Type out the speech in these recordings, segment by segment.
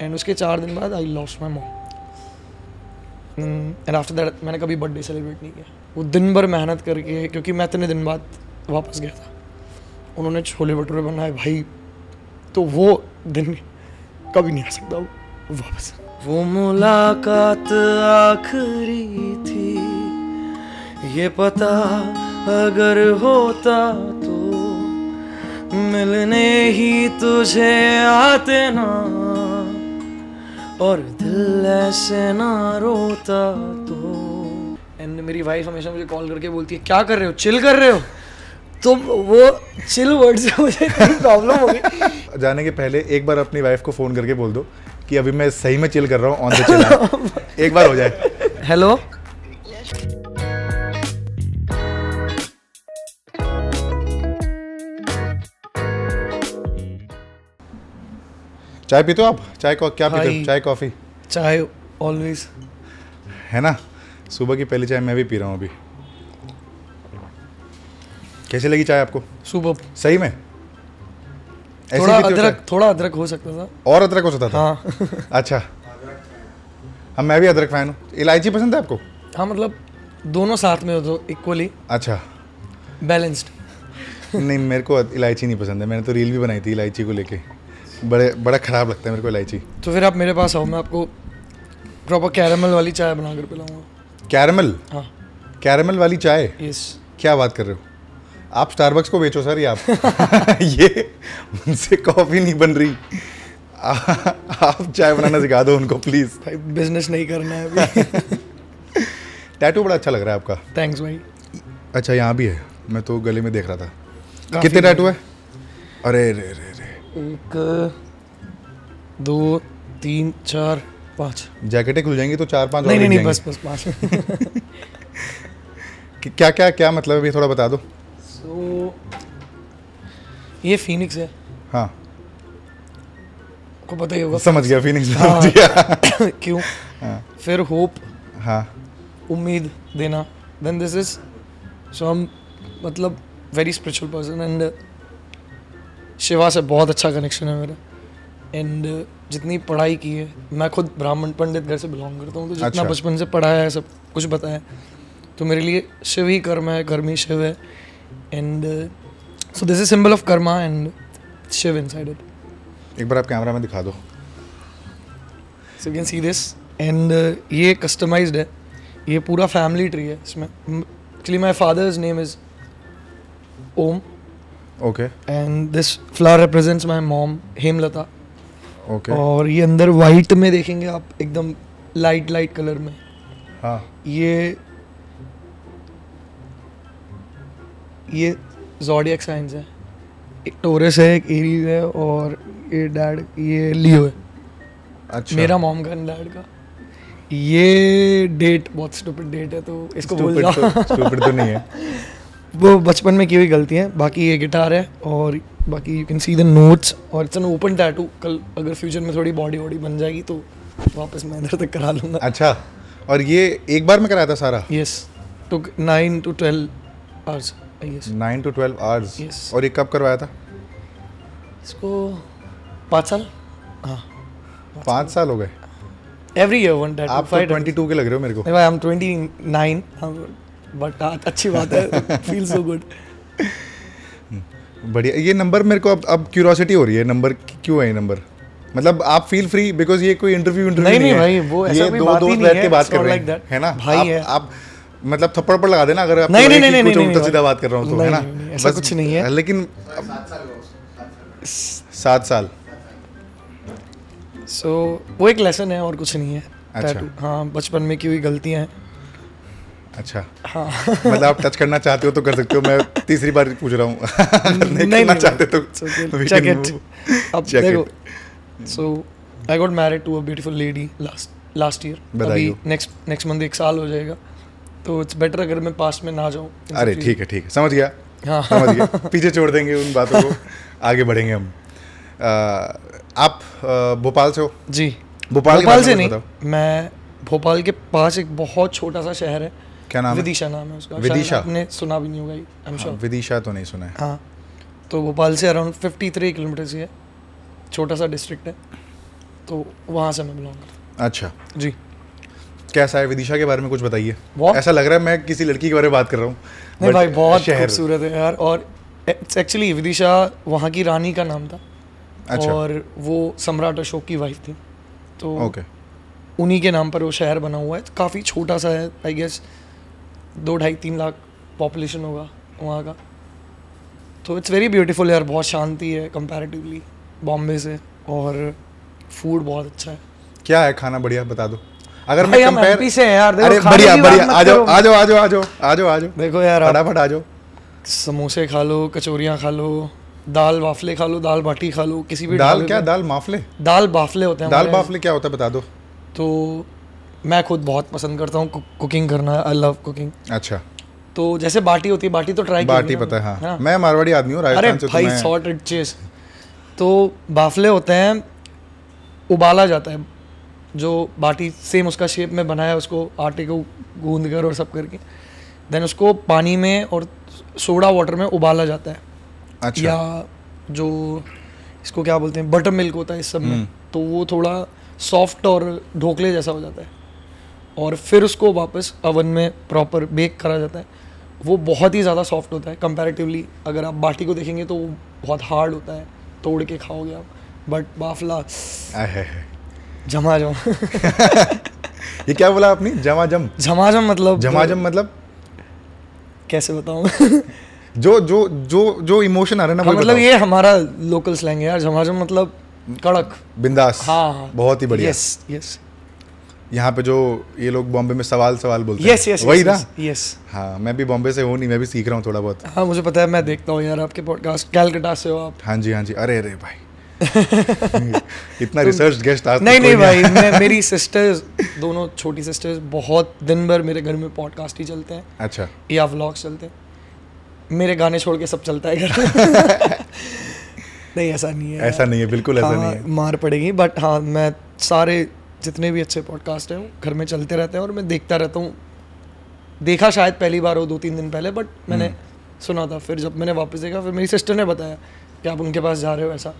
And उसके चार दिन बाद I lost my mom and after that मैंने कभी बर्थडे सेलिब्रेट नहीं किया. वो दिन भर मेहनत करके, क्योंकि मैं इतने दिन बाद वापस गया था. उन्होंने छोले भटूरे बनाए. भाई तो वो दिन कभी नहीं आ सकता. वापस. वो मुलाकात आखिरी थी. ये पता अगर होता तो मिलने ही तुझे आते ना. और दिल ऐसे ना रोता तो। एंड मेरी वाइफ हमेशा मुझे कॉल करके बोलती है क्या कर रहे हो? चिल कर रहे हो? तो वो चिल वर्ड से मुझे प्रॉब्लम हो गई। जाने के पहले एक बार अपनी वाइफ को फ़ोन करके बोल दो कि अभी मैं सही में चिल कर रहा हूँ ऑन द चिल एक बार हो जाए। हेलो चाय पीते हो आप? चाय को क्या पीते हो? चाय कॉफ़ी? चाय ऑलवेज है ना? सुबह की पहली चाय मैं भी पी रहा हूँ अभी। कैसी लगी चाय आपको? सुबह। सही में? थोड़ा अदरक थोड़ा अदरक हो सकता था। और अदरक हो सकता था? हाँ। अच्छा। हम मैं भी अदरक फ़ैन हूँ। इलायची पसंद है आपको? हाँ मतलब दोनों साथ में हो तो इक्वली अच्छा। बैलेंस्ड नहीं मेरे को इलायची नहीं पसंद है। मैंने तो रील भी बनाई थी इलायची को लेके। बड़े बड़ा ख़राब लगता है मेरे को इलायची। तो फिर आप मेरे पास आओ मैं आपको प्रॉपर कैरमल वाली चाय बना कर पिलाऊँगा। कैरमल हाँ। कैरमल वाली चाय? यस क्या बात कर रहे हो? आप स्टारबक्स को बेचो सर ये आप? ये उनसे कॉफ़ी नहीं बन रही। आप चाय बनाना सिखा दो उनको प्लीज़ भाई बिज़नेस नहीं करना है अभी। टैटू बड़ा अच्छा लग रहा है आपका। थैंक्स भाई। अच्छा यहाँ भी है। मैं तो गले में देख रहा था। कितने टैटू है? अरे रे रे रे एक दो तीन चार पाँच। जैकेटें खुल जाएँगी तो चार पाँच नहीं नहीं नहीं बस बस पाँच। क्या क्या क्या मतलब ये थोड़ा बता दो। सो so, ये फिनिक्स है। हाँ। आपको पता ही होगा। समझ गया फिनिक्स हाँ। समझ गया क्यों? हाँ। फिर होप हाँ। उम्मीद देना। देन दिस इज़ सो हम मतलब very spiritual person and Shiva से बहुत अच्छा कनेक्शन है मेरा। एंड जितनी पढ़ाई की है मैं खुद ब्राह्मण पंडित घर से बिलोंग करता हूँ तो जितना अच्छा। बचपन से पढ़ाया है सब कुछ बताया तो मेरे लिए शिव ही कर्म है कर्म ही शिव है। And so this is symbol of karma and Shiv inside it एक बार आप कैमरा में दिखा दो। So can see this and ये कस्टमाइज्ड है। ये पूरा फैमिली ट्री है इसमें। Actually my father's name is Om okay and this flower represents my mom Hemlata okay और ये अंदर वाइट में देखेंगे आप एकदम लाइट लाइट कलर में। हाँ। ये ये जोडियक साइंस है। एक टोरस है एक एरीज है और ये डैड ये लियो है। अच्छा। मेरा मॉम का डैड का। ये डेट बहुत स्टूपिड डेट है तो इसको Stupid जाओ। तो तो नहीं है। वो बचपन में की हुई गलती है बाकी ये गिटार है और बाकी you can see the notes और इट्स एन ओपन टैटू कल अगर फ्यूचर में थोड़ी बॉडी वॉडी बन जाएगी तो वापस मैं इधर तक करा लूँगा। अच्छा और ये एक बार में कराया था सारा? Yes took nine to twelve hours nine to twelve hours Yes. और ये कब करवाया था? इसको पाँच साल? हाँ। पाँच साल हो गए। एवरी ईयर वन टैटू आप तो ट्वेंटी टू के लग रहे हो मेरे को। I am twenty nine but अच्छी बात है। फील सो गुड बढ़िया। ये नंबर मेरे को अब अब क्यूरोसिटी हो रही है। नंबर क्यों है ये नंबर मतलब आप फील फ्री बिकॉज़ ये कोई इंटरव्यू इंटरव्यू नहीं, नहीं, नहीं है। भाई, वो ऐसा ये कोई दो बात ही दोस्त नहीं बैठ है, के बात कर रहे हैं that. है ना? भाई आप, है। आप मतलब थप्पड़ पर लगा देना अगर आप नहीं, नहीं, नहीं, नहीं, उल्टा सीधा बात कर रहा हूँ तो है ना? ऐसा कुछ नहीं है। लेकिन सात साल। सो वो एक लेसन है और कुछ नहीं है। अच्छा। हाँ बचपन में की हुई गलतियाँ हैं। अच्छा। हाँ। मतलब आप टच करना चाहते हो तो कर सकते हो मैं तीसरी बार पूछ रहा हूँ। अगर नहीं करना चाहते तो चेक इट अब देखो so I got married to a beautiful lady last last year अभी नेक्स्ट नेक्स्ट मंथ एक साल हो जाएगा। तो इट्स बेटर अगर मैं पास्ट में ना जाऊँ। अरे ठीक है ठीक है। समझ गया। हाँ। समझ गया। पीछे छोड़ देंगे उन बातों को। आगे बढ़ेंगे हम। आप भोपाल से हो? जी। भोपाल भोपाल से नहीं। मैं भोपाल के पास एक बहुत छोटा सा शहर है। क्या नाम विदिशा नाम है उसका। विदिशा? आपने सुना भी नहीं होगा आई एम हाँ, श्योर विदिशा तो नहीं सुना है। हाँ तो भोपाल से अराउंड फिफ्टी थ्री किलोमीटर ही है। छोटा सा डिस्ट्रिक्ट है तो वहाँ से मैं बिलोंग करता अच्छा। जी। कैसा है विदिशा के बारे में कुछ बताइए। ऐसा लग रहा है मैं किसी लड़की के बारे में बात कर रहा हूँ नहीं भाई बहुत खूबसूरत है यार और एक्चुअली विदिशा वहाँ की रानी का नाम था। अच्छा। और वो सम्राट अशोक की वाइफ थी। तो ओके उन्हीं के नाम पर वो शहर बना हुआ है। काफ़ी छोटा सा है आई गेस दो ढाई तीन लाख पॉपुलेशन होगा वहाँ का। तो इट्स वेरी ब्यूटीफुल यार बहुत शांति है कंपैरेटिवली बॉम्बे से और फ़ूड बहुत अच्छा है। क्या है खाना बढ़िया बता दो। अगर मैं कंपेयर से हैं यार, देखो अरे बढ़िया बढ़िया आ जाओ आ जाओ आ जाओ आ जाओ आ जाओ आ जाओ देखो यार फटाफट आ जाओ समोसे खा लो कचौरियाँ खा लो दाल बाफले खा लो दाल बाटी खा लो किसी भी दाल क्या? दाल माफले? दाल बाफले होते हैं दाल बाफले क्या होता है बता दो। तो मैं खुद बहुत पसंद करता हूँ कुकिंग करना आई लव कुकिंग अच्छा। तो जैसे बाटी होती है बाटी तो ट्राई बाटी पता है हाँ। मैं मारवाड़ी आदमी हूँ अरे तो भाई मैं सॉर्टेड चीज़ तो बाफले होते हैं उबाला जाता है जो बाटी सेम उसका शेप में बनाया उसको आटे को गूंद कर और सब करके। देन उसको पानी में और सोडा वाटर में उबाला जाता है। अच्छा। या जो इसको क्या बोलते हैं बटर मिल्क होता है इस सब हम्म। में तो वो थोड़ा सॉफ्ट और ढोकले जैसा हो जाता है। और फिर उसको वापस अवन में प्रॉपर बेक करा जाता है। वो बहुत ही ज़्यादा सॉफ्ट होता है कंपैरेटिवली अगर आप बाटी को देखेंगे तो वो बहुत हार्ड होता है। तोड़ के खाओगे आप। बट बाफला। झमाझम ये क्या बोला आपने? जमाजम। झमाझम मतलब जमाजम मतलब? कैसे बताऊँ? जो जो जो जो इमोशन आ रहा है ना हाँ, मतलब ये हमारा लोकल स्लैंग है यार। झमाझम मतलब कड़क। बिंदास। हाँ हाँ। बहुत ही बढ़िया। यस यस यहाँ पे जो ये लोग बॉम्बे में सवाल सवाल बोलते हैं। यस यस वही ना? यस हाँ मैं भी बॉम्बे से हूँ नहीं मैं भी सीख रहा हूँ थोड़ा बहुत। हाँ मुझे पता है मैं देखता हूँ यार आपके पॉडकास्ट कैलकटा से हो आप। हाँ जी हाँ जी। अरे अरे भाई। इतना रिसर्च गेस्ट आज नहीं नहीं भाई मैं मेरी सिस्टर्स दोनों छोटी सिस्टर्स बहुत दिन भर मेरे घर में पॉडकास्ट ही चलते हैं। अच्छा। या व्लॉग्स चलते हैं। मेरे गाने छोड़ के सब चलता है घर। नहीं ऐसा नहीं है। ऐसा नहीं है बिल्कुल ऐसा हाँ, नहीं है। मार पड़ेगी बट हाँ मैं सारे जितने भी अच्छे पॉडकास्ट हैं वो घर में चलते रहते हैं और मैं देखता रहता हूँ। देखा शायद पहली बार हो दो तीन दिन पहले बट मैंने हम्म। सुना था। फिर जब मैंने वापस देखा फिर मेरी सिस्टर ने बताया कि आप उनके पास जा रहे हो ऐसा।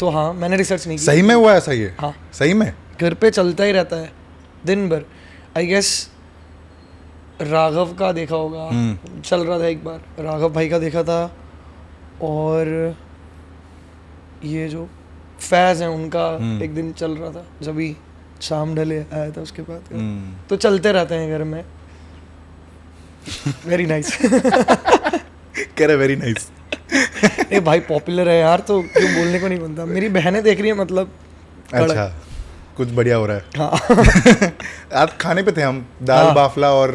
तो हाँ मैंने रिसर्च नहीं सही में हुआ ऐसा ये? हाँ। सही में? घर पे चलता ही रहता है दिन भर। आई गेस राघव का देखा होगा। हम्म। चल रहा था एक बार। राघव भाई का देखा था और ये जो फैज़ है उनका हम्म। एक दिन चल रहा था जब भी शाम ढले आया था उसके बाद। हम्म। तो चलते रहते हैं घर में। वेरी नाइस कह रहे वेरी नाइस ए भाई पॉपुलर है यार तो क्यों बोलने को नहीं बनता। मेरी बहनें देख रही है मतलब अच्छा कुछ बढ़िया हो रहा है। हाँ। आज खाने पे थे हम? दाल हाँ। बाफला और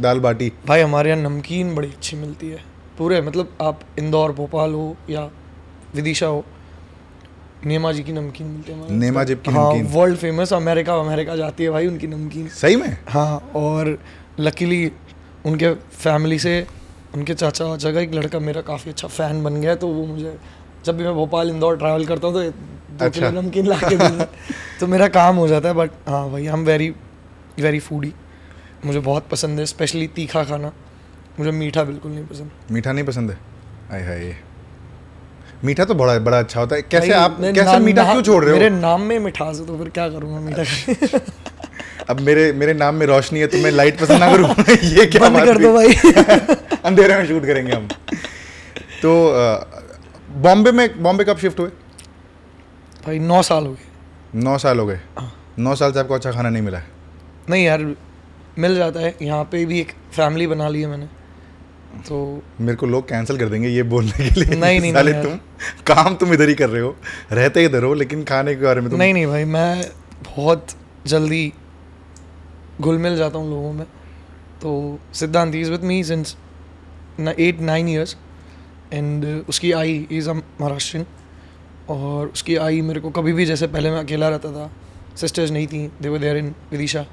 दाल बाटी। भाई हमारे यहाँ नमकीन बड़ी अच्छी मिलती है। पूरे मतलब आप इंदौर भोपाल हो या विदिशा हो नेमा जी की नमकीन मिलती हैं नेमा जी की हाँ नमकीन। वर्ल्ड फ़ेमस अमेरिका अमेरिका जाती है भाई उनकी नमकीन। सही में? हाँ और लकीली उनके फैमिली से उनके चाचा वाचा का एक लड़का मेरा काफ़ी अच्छा फ़ैन बन गया तो वो मुझे जब भी मैं भोपाल इंदौर ट्रैवल करता हूँ तो अच्छा। नमकीन ला के तो मेरा काम हो जाता है बट हाँ भाई हम वेरी वेरी फूडी मुझे बहुत पसंद है स्पेशली तीखा खाना। मुझे मीठा बिल्कुल नहीं पसंद। मीठा नहीं पसंद है? आय हाय। मीठा तो बड़ा बड़ा अच्छा होता है। कैसे आप कैसे मीठा क्यों छोड़ रहे हो? मेरे नाम में मिठास है तो फिर क्या करूँगा मीठा अब मेरे मेरे नाम में रोशनी है तो मैं लाइट पसंद ना करूँ। ये क्या बंद बात कर दो भाई। अंधेरे में शूट करेंगे हम। तो बॉम्बे में बॉम्बे कब शिफ्ट हुए? भाई नौ साल हो गए। नौ साल हो गए। हाँ। नौ साल से आपको अच्छा खाना नहीं मिला है? नहीं यार मिल जाता है। यहाँ पे भी एक फैमिली बना ली है मैंने। तो मेरे को लोग कैंसिल कर देंगे ये बोलने के लिए। नहीं, नहीं, नहीं तुम काम तुम इधर ही कर रहे हो रहते इधर हो लेकिन खाने के बारे में तुम नहीं नहीं भाई मैं बहुत जल्दी घुल मिल जाता हूँ लोगों में। तो Siddhant is with me since eight nine years and उसकी आई इज़ अ महाराष्ट्रियन और उसकी आई मेरे को कभी भी जैसे पहले मैं अकेला रहता था सिस्टर्स नहीं थी दे वर देयर इन विदिशा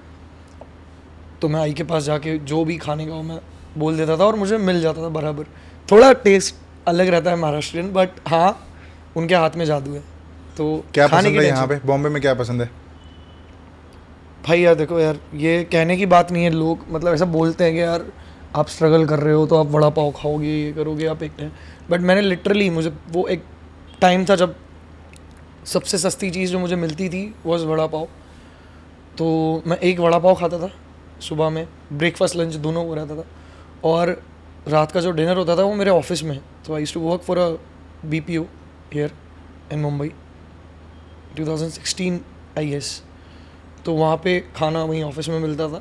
तो मैं आई के पास जाके जो भी खाने का हो मैं बोल देता था और मुझे मिल जाता था बराबर। थोड़ा टेस्ट अलग रहता है महाराष्ट्रियन बट हाँ उनके हाथ में जादू है। तो क्या खाने पसंद की है यहाँ पे? बॉम्बे में क्या पसंद है? भाई यार देखो यार ये कहने की बात नहीं है लोग मतलब ऐसा बोलते हैं कि यार आप स्ट्रगल कर रहे हो तो आप वड़ा पाव खाओगे ये करोगे आप एक टाइम बट मैंने लिटरली मुझे वो एक टाइम था जब सबसे सस्ती चीज़ जो मुझे मिलती थी वॉज़ वड़ा पाव। तो मैं एक वड़ा पाव खाता था सुबह में ब्रेकफास्ट लंच दोनों को रहता था। और रात का जो डिनर होता था वो मेरे ऑफ़िस में तो I to work for a B P O here in Mumbai 2016 I S तो वहाँ पे खाना वहीं ऑफ़िस में मिलता था।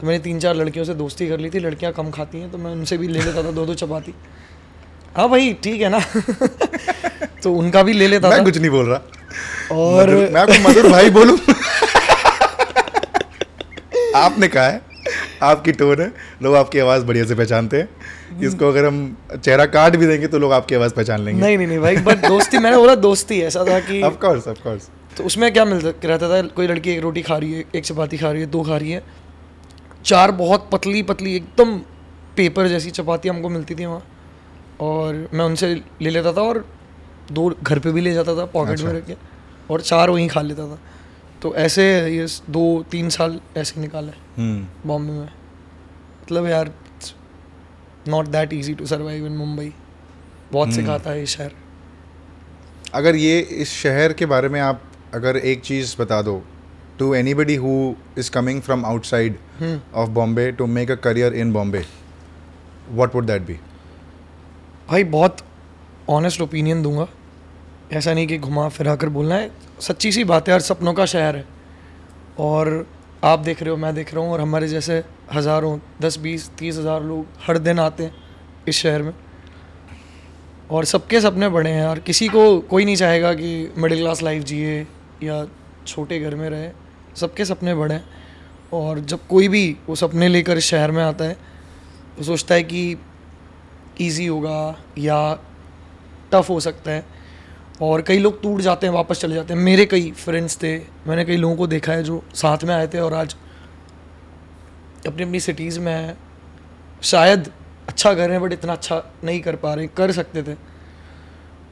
तो मैंने तीन चार लड़कियों से दोस्ती कर ली थी। लड़कियाँ कम खाती हैं तो मैं उनसे भी ले लेता था दो दो चपाती। हाँ भाई ठीक है ना? तो उनका भी ले लेता मैं था। कुछ नहीं बोल रहा। और मैं आपको मधुर भाई बोलूँ? आपने कहा है। आपकी टोन है लोग आपकी आवाज़ बढ़िया से पहचानते हैं। इसको अगर हम चेहरा काट भी देंगे तो लोग आपकी आवाज़ पहचान लेंगे। नहीं नहीं नहीं भाई बट दोस्ती मैंने बोला दोस्ती ऐसा था कि ऑफ़ कोर्स ऑफ़ कोर्स तो उसमें क्या मिलता रहता था कोई लड़की एक रोटी खा रही है एक चपाती खा रही है दो खा रही है चार बहुत पतली पतली एकदम पेपर जैसी चपाती हमको मिलती थी वहाँ और मैं उनसे ले लेता था और दो घर पे भी ले जाता था पॉकेट में अच्छा। रख के और चार वहीं खा लेता था। तो ऐसे ये दो तीन साल ऐसे निकाले हम्म। बॉम्बे में। मतलब यार not that easy to survive in Mumbai बहुत सिखाता है ये शहर। अगर ये इस शहर के बारे में आप अगर एक चीज़ बता दो to anybody who is coming from outside of Bombay to make a career in Bombay what would that be भाई बहुत ऑनेस्ट ओपिनियन दूँगा। ऐसा नहीं कि घुमा फिरा कर बोलना है। सच्ची सी बात है यार सपनों का शहर है। और आप देख रहे हो, मैं देख रहा हूँ और हमारे जैसे हज़ारों, दस, बीस, तीस हज़ार लोग हर दिन आते हैं इस शहर में। और सबके सपने बड़े हैं यार। किसी को कोई नहीं चाहेगा कि मिडिल क्लास लाइफ जिए या छोटे घर में रहे। सबके सपने बड़े हैं। और जब कोई भी वो सपने लेकर इस शहर में आता है, वो सोचता है कि इजी होगा या टफ हो सकता है। और कई लोग टूट जाते हैं, वापस चले जाते हैं। मेरे कई फ्रेंड्स थे, मैंने कई लोगों को देखा है जो साथ में आए थे और आज अपनी अपनी सिटीज़ में हैं। शायद अच्छा कर रहे हैं बट इतना अच्छा नहीं कर पा रहे, कर सकते थे।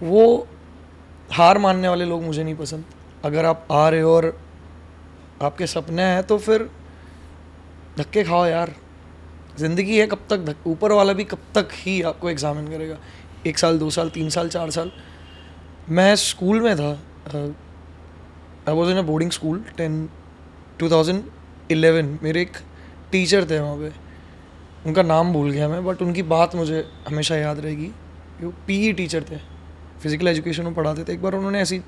वो हार मानने वाले लोग मुझे नहीं पसंद। अगर आप आ रहे हो और आपके सपने हैं तो फिर धक्के खाओ यार। ज़िंदगी है कब तक ऊपर वाला भी कब तक ही आपको एग्जामिन करेगा। एक साल, दो साल, तीन साल, चार साल। मैं स्कूल में था I was in a boarding school ten two thousand eleven मेरे एक टीचर थे वहाँ पे। उनका नाम भूल गया मैं बट उनकी बात मुझे हमेशा याद रहेगी। वो पीई टीचर थे। फ़िज़िकल एजुकेशन में पढ़ाते थे। एक बार उन्होंने ऐसी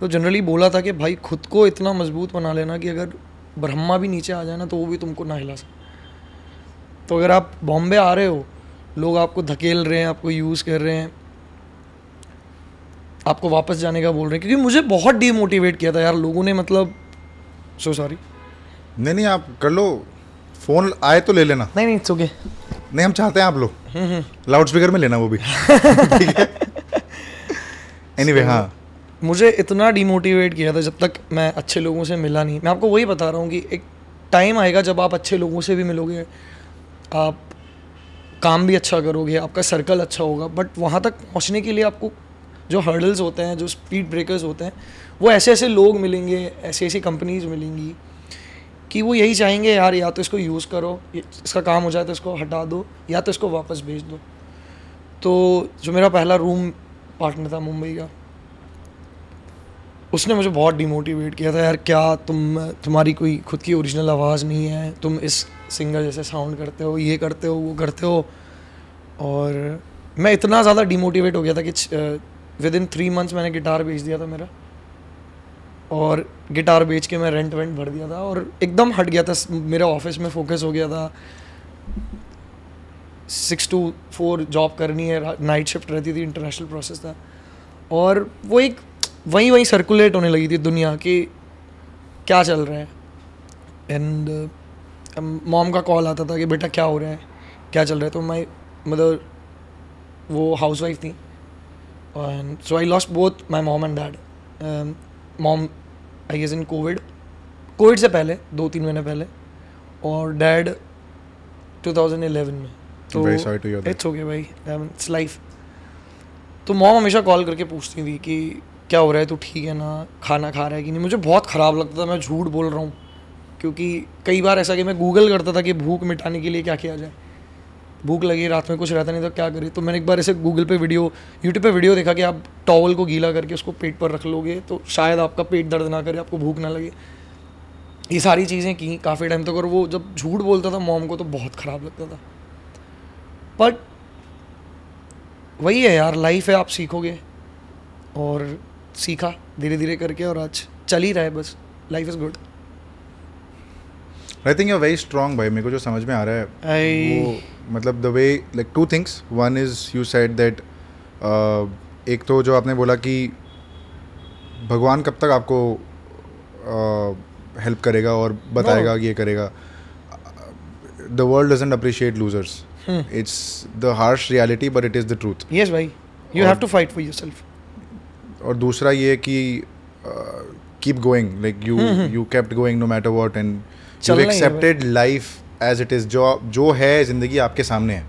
तो जनरली बोला था कि, भाई, खुद को इतना मज़बूत बना लेना कि अगर ब्रह्मा भी नीचे आ जाए ना तो वो भी तुमको ना हिला सके। तो अगर आप बॉम्बे आ रहे हो, लोग आपको धकेल रहे हैं, आपको यूज़ कर रहे हैं आपको वापस जाने का बोल रहे हैं? क्योंकि मुझे बहुत डीमोटिवेट किया था यार लोगों ने मतलब सो सॉरी नहीं नहीं आप कर लो। फ़ोन आए तो ले लेना। नहीं नहीं इट्स ओके नहीं हम चाहते हैं आप लो लाउड स्पीकर में लेना वो भी। ठीक है? एनीवे हाँ। मुझे इतना डिमोटिवेट किया था जब तक मैं अच्छे लोगों से मिला नहीं। मैं आपको वही बता रहा हूँ कि एक टाइम आएगा जब आप अच्छे लोगों से भी मिलोगे। आप काम भी अच्छा करोगे आपका सर्कल अच्छा होगा बट वहाँ तक पहुँचने के लिए आपको जो हर्डल्स होते हैं, जो स्पीड ब्रेकर्स होते हैं, वो ऐसे ऐसे लोग मिलेंगे, ऐसी ऐसी कंपनीज़ मिलेंगी कि वो यही चाहेंगे, यार, या तो इसको यूज़ करो इसका काम हो जाए तो इसको हटा दो, या तो इसको वापस भेज दो। तो जो मेरा पहला रूम पार्टनर था मुंबई का, उसने मुझे बहुत डिमोटिवेट किया था, यार, क्या तुम, तुम्हारी कोई, खुद की ओरिजिनल आवाज़ नहीं है, तुम इस सिंगर जैसे साउंड करते हो, ये करते हो, वो करते हो? और मैं इतना ज़्यादा डिमोटिवेट हो गया था कि विद इन थ्री मंथ्स मैंने गिटार बेच दिया था मेरा। और गिटार बेच के मैं रेंट वेंट भर दिया था और एकदम हट गया था। मेरे ऑफ़िस में फोकस हो गया था। सिक्स टू फोर जॉब करनी है नाइट शिफ्ट रहती थी इंटरनेशनल प्रोसेस था। और वो एक वहीं वहीं सर्कुलेट होने लगी थी दुनिया कि क्या चल रहा है। एंड मॉम का कॉल आता था कि, बेटा, क्या हो रहा है? क्या चल रहा है? तो मैं मदर वो हाउस वाइफ थी and so I lost both my mom and dad mom I guess in Covid Covid से पहले दो तीन महीने पहले और डैड 2011 में। तो Very sorry to hear that. It's okay भाई इट्स लाइफ तो मॉम हमेशा कॉल करके पूछती थी कि क्या हो रहा है तू ठीक है ना? खाना खा रहा है कि नहीं? मुझे बहुत ख़राब लगता था मैं झूठ बोल रहा हूँ। क्योंकि कई बार ऐसा कि मैं गूगल करता था कि भूख मिटाने के लिए क्या किया जाए। भूख लगी, रात में कुछ रहता नहीं तो क्या करें? तो मैंने एक बार ऐसे गूगल पे वीडियो यूट्यूब पे वीडियो देखा कि आप टॉवल को गीला करके उसको पेट पर रख लोगे तो शायद आपका पेट दर्द ना करे, आपको भूख ना लगे। ये सारी चीज़ें की काफ़ी टाइम तक, और वो जब झूठ बोलता था मॉम को तो बहुत ख़राब लगता था। बट वही है यार लाइफ है, आप सीखोगे। और सीखा धीरे धीरे करके, और आज चल ही रहा है बस। Life is good I think you very strong भाई। मेरे को जो समझ में आ रहा है आई। वो मतलब the way like two things one is you said that एक तो जो आपने बोला कि भगवान कब तक आपको हेल्प uh, करेगा और बताएगा कि ये करेगा। The world doesn't appreciate losers it's the harsh reality but it is the truth yes भाई। You have to fight for yourself और दूसरा ये कि keep going like you you kept going no matter what and you ही है। Accepted life as it is जो जो है ज़िंदगी आपके सामने है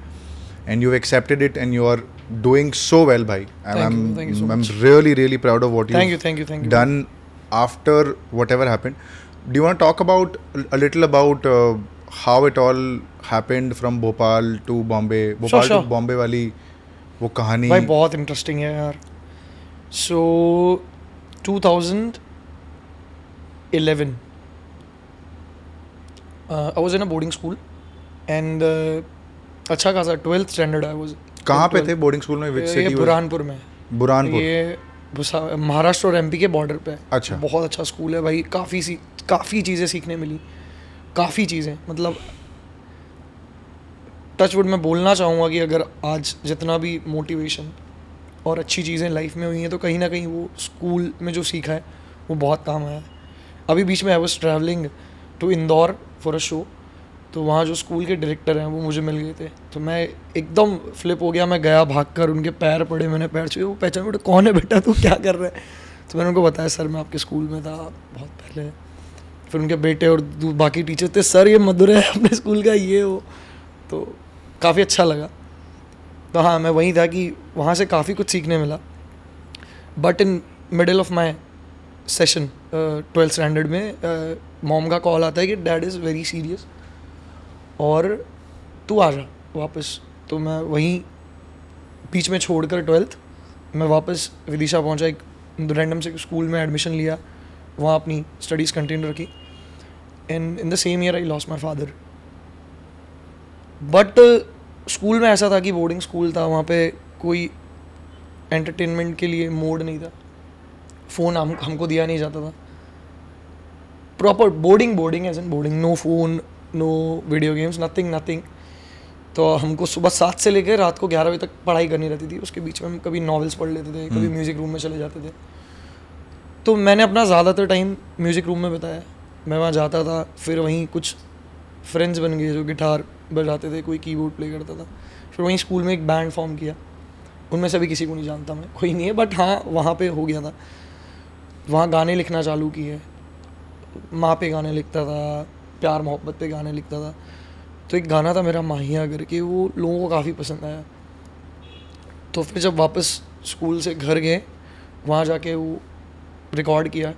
and you accepted it and you are doing so well भाई you so I am. Really really proud of thank you thank you thank you done after whatever happened. Do you want to talk about a little about uh, how it all happened from Bhopal to Bombay? Bhopal sure. to Bombay वाली वो कहानी भाई बहुत interesting है यार so 2011 uh, I was a boarding school and अच्छा खासा twelfth standard I was कहाँ पे थे बोर्डिंग स्कूल में? विच सिटी बुरहानपुर में। बुरहानपुर। ये महाराष्ट्र और एमपी के बॉर्डर पे। अच्छा। बहुत अच्छा स्कूल है भाई। काफ़ी सी काफ़ी चीज़ें सीखने मिली। काफ़ी चीज़ें मतलब टचवुड में बोलना चाहूँगा कि अगर आज जितना भी मोटिवेशन और अच्छी चीज़ें लाइफ में हुई हैं तो कहीं ना कहीं वो स्कूल में जो सीखा है वो बहुत काम आया है। अभी बीच में I was travelling to Indore for a show तो वहाँ जो स्कूल के डायरेक्टर हैं, वो मुझे मिल गए थे। तो मैं एकदम फ्लिप हो गया, मैं गया भाग कर उनके पैर पड़े, मैंने पैर छुए, वो पहचान बेटा कौन है बेटा तू? क्या कर रहा है? तो मैंने उनको बताया, सर, मैं आपके स्कूल में था, बहुत पहले। फिर उनके बेटे और बाकी टीचर थे, सर, ये मधुर है अपने स्कूल का, ये वो। तो काफ़ी अच्छा लगा। तो हाँ मैं वहीं था कि वहाँ से काफ़ी कुछ सीखने मिला। But in middle of my session twelfth standard में मॉम का कॉल आता है कि, डैड इज़ वेरी सीरियस। और तू आ जा वापस। तो मैं वहीं बीच में छोड़कर ट्वेल्थ, मैं वापस विदिशा पहुँचा, एक रैंडम से स्कूल में एडमिशन लिया, वहाँ अपनी स्टडीज़ कंटिन्यू रखी। And in the same year I loss my father but school में ऐसा था कि बोर्डिंग स्कूल था, वहाँ पे कोई एंटरटेनमेंट के लिए मोड नहीं था। फ़ोन हम हमको दिया नहीं जाता था। Proper boarding boarding as an boarding no phone no video games nothing nothing तो हमको सुबह सात से लेकर रात को ग्यारह बजे तक पढ़ाई करनी रहती थी। उसके बीच में हम कभी नॉवेल्स पढ़ लेते थे कभी म्यूज़िक रूम में चले जाते थे। तो मैंने अपना ज़्यादातर टाइम म्यूज़िक रूम में बताया। मैं वहाँ जाता था फिर वहीं कुछ फ्रेंड्स बन गए जो गिटार बजाते थे कोई कीबोर्ड प्ले करता था। फिर वहीं स्कूल में एक बैंड फॉर्म किया। उनमें से भी किसी को नहीं जानता मैं कोई नहीं है बट हाँ वहाँ पे हो गया था। वहाँ गाने लिखना चालू किए। माँ पे गाने लिखता था, प्यार मोहब्बत पे गाने लिखता था। तो एक गाना था मेरा माहिया करके वो लोगों को काफ़ी पसंद आया। तो फिर जब वापस स्कूल से घर गए, वहाँ जाके वो रिकॉर्ड किया।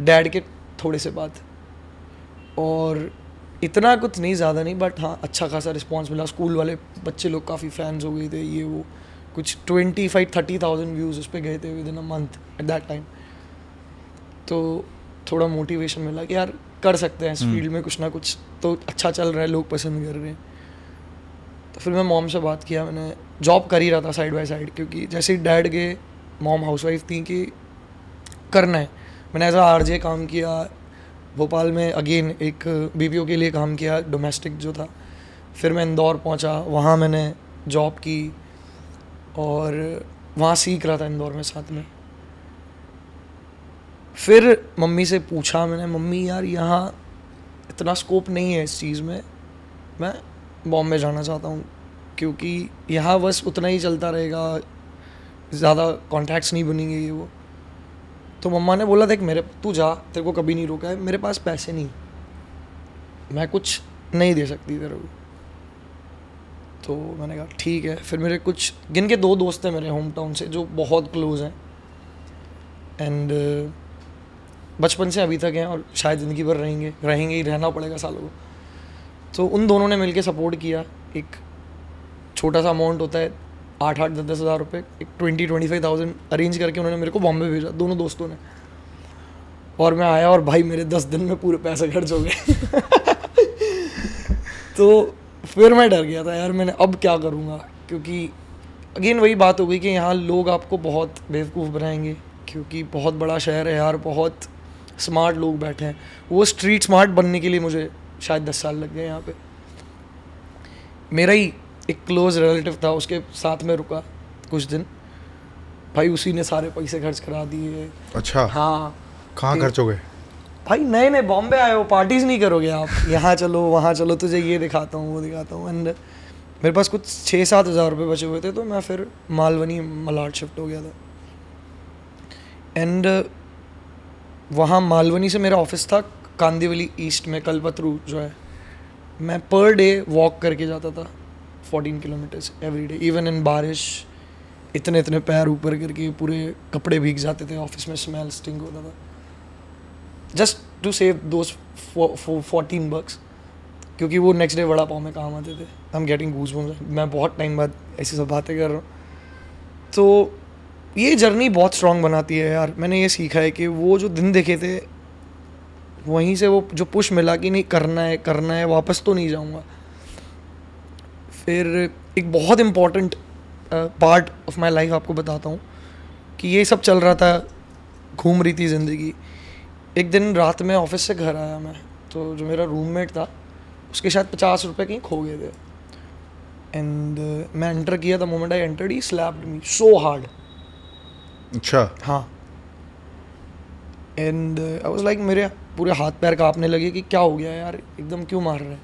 डैड के थोड़े से बाद। और इतना कुछ नहीं, ज़्यादा नहीं बट हाँ अच्छा खासा रिस्पॉन्स मिला। स्कूल वाले बच्चे लोग काफ़ी फैंस हो गए थे, ये वो। कुछ twenty five thirty thousand views उस पर गए थे within a month at that time तो थोड़ा मोटिवेशन मिला कि यार कर सकते हैं इस फ़ील्ड में कुछ ना कुछ तो अच्छा चल रहा है लोग पसंद कर रहे हैं। तो फिर मैं मॉम से बात किया मैंने जॉब कर ही रहा था साइड बाय साइड क्योंकि जैसे ही डैड गए मॉम हाउसवाइफ थी कि करना है मैंने ऐसा आर काम किया भोपाल में अगेन एक बीपीओ के लिए काम किया डोमेस्टिक जो था। फिर मैं इंदौर पहुँचा वहाँ मैंने जॉब की और वहाँ सीख रहा था इंदौर में साथ में। फिर मम्मी से पूछा मैंने, मम्मी यार, यहाँ इतना स्कोप नहीं है इस चीज़ में। मैं बॉम्बे जाना चाहता हूँ, क्योंकि यहाँ बस उतना ही चलता रहेगा, ज़्यादा कॉन्टैक्ट्स नहीं बनेंगे ये वो। तो मम्मा ने बोला, देख, मेरे, तू जा, तेरे को कभी नहीं रोका है, मेरे पास पैसे नहीं। मैं कुछ नहीं दे सकती तेरे को। तो मैंने कहा, ठीक है। फिर मेरे कुछ, गिन के दो दोस्त हैं मेरे होम टाउन से, जो बहुत क्लोज हैं। एंड बचपन से अभी तक हैं और शायद ज़िंदगी भर रहेंगे रहेंगे ही, रहना पड़ेगा सालों को। तो उन दोनों ने मिलकर सपोर्ट किया। एक छोटा सा अमाउंट होता है, आठ आठ, दस दस हज़ार रुपये एक twenty twenty five thousand arrange करके उन्होंने मेरे को बॉम्बे भेजा, दोनों दोस्तों ने। और मैं आया और भाई, मेरे दस दिन में पूरे पैसे खर्च हो गए। तो फिर मैं डर गया था, यार मैंने अब क्या करूँगा? क्योंकि अगेन वही बात हो गई कि यहाँ लोग आपको बहुत बेवकूफ़ बनाएँगे, क्योंकि बहुत बड़ा शहर है यार, बहुत स्मार्ट लोग बैठे हैं। वो स्ट्रीट स्मार्ट बनने के लिए मुझे शायद दस साल लग गए यहाँ पे। मेरा ही एक क्लोज रिलेटिव था उसके साथ में रुका कुछ दिन। भाई उसी ने सारे पैसे खर्च करा दिए। अच्छा। हाँ। कहाँ खर्च हो गए? भाई नए नए बॉम्बे आए हो पार्टीज़ नहीं करोगे आप। यहाँ चलो वहाँ चलो तुझे ये दिखाता हूँ वो दिखाता हूँ। एंड मेरे पास कुछ छः सात हज़ार रुपये बचे हुए थे तो मैं फिर मालवनी मलाड शिफ्ट हो गया था। एंड वहाँ मालवनी से मेरा ऑफ़िस था, कांदीवली ईस्ट में, कलपतरू जो है। मैं पर डे वॉक करके जाता था fourteen kilometres every day even in बारिश, इतने इतने पैर ऊपर करके पूरे कपड़े भीग जाते थे ऑफ़िस में स्मेल स्टिंग होता था। Just to save those fourteen bucks क्योंकि वो नेक्स्ट डे वड़ा पाव में काम आते थे। आई एम गेटिंग गूज मैं बहुत टाइम बाद ऐसी सब बातें कर रहा हूँ। तो ये जर्नी बहुत स्ट्रांग बनाती है यार। मैंने ये सीखा है कि वो जो दिन देखे थे, वहीं से वो जो पुश मिला कि नहीं, करना है करना है, वापस तो नहीं जाऊँगा। फिर एक बहुत important part of my life आपको बताता हूँ कि ये सब चल रहा था, घूम रही थी ज़िंदगी। एक दिन रात में ऑफ़िस से घर आया मैं तो जो मेरा रूममेट था, उसके शायद पचास रुपये कहीं खो गए थे। एंड मैं एंटर किया था मोमेंट आई एंटर्ड ही स्लैप्ड मी सो हार्ड अच्छा। हाँ। एंड आई वाज लाइक मेरे पूरे हाथ पैर कांपने लगे कि क्या हो गया यार? एकदम क्यों मार रहे हैं?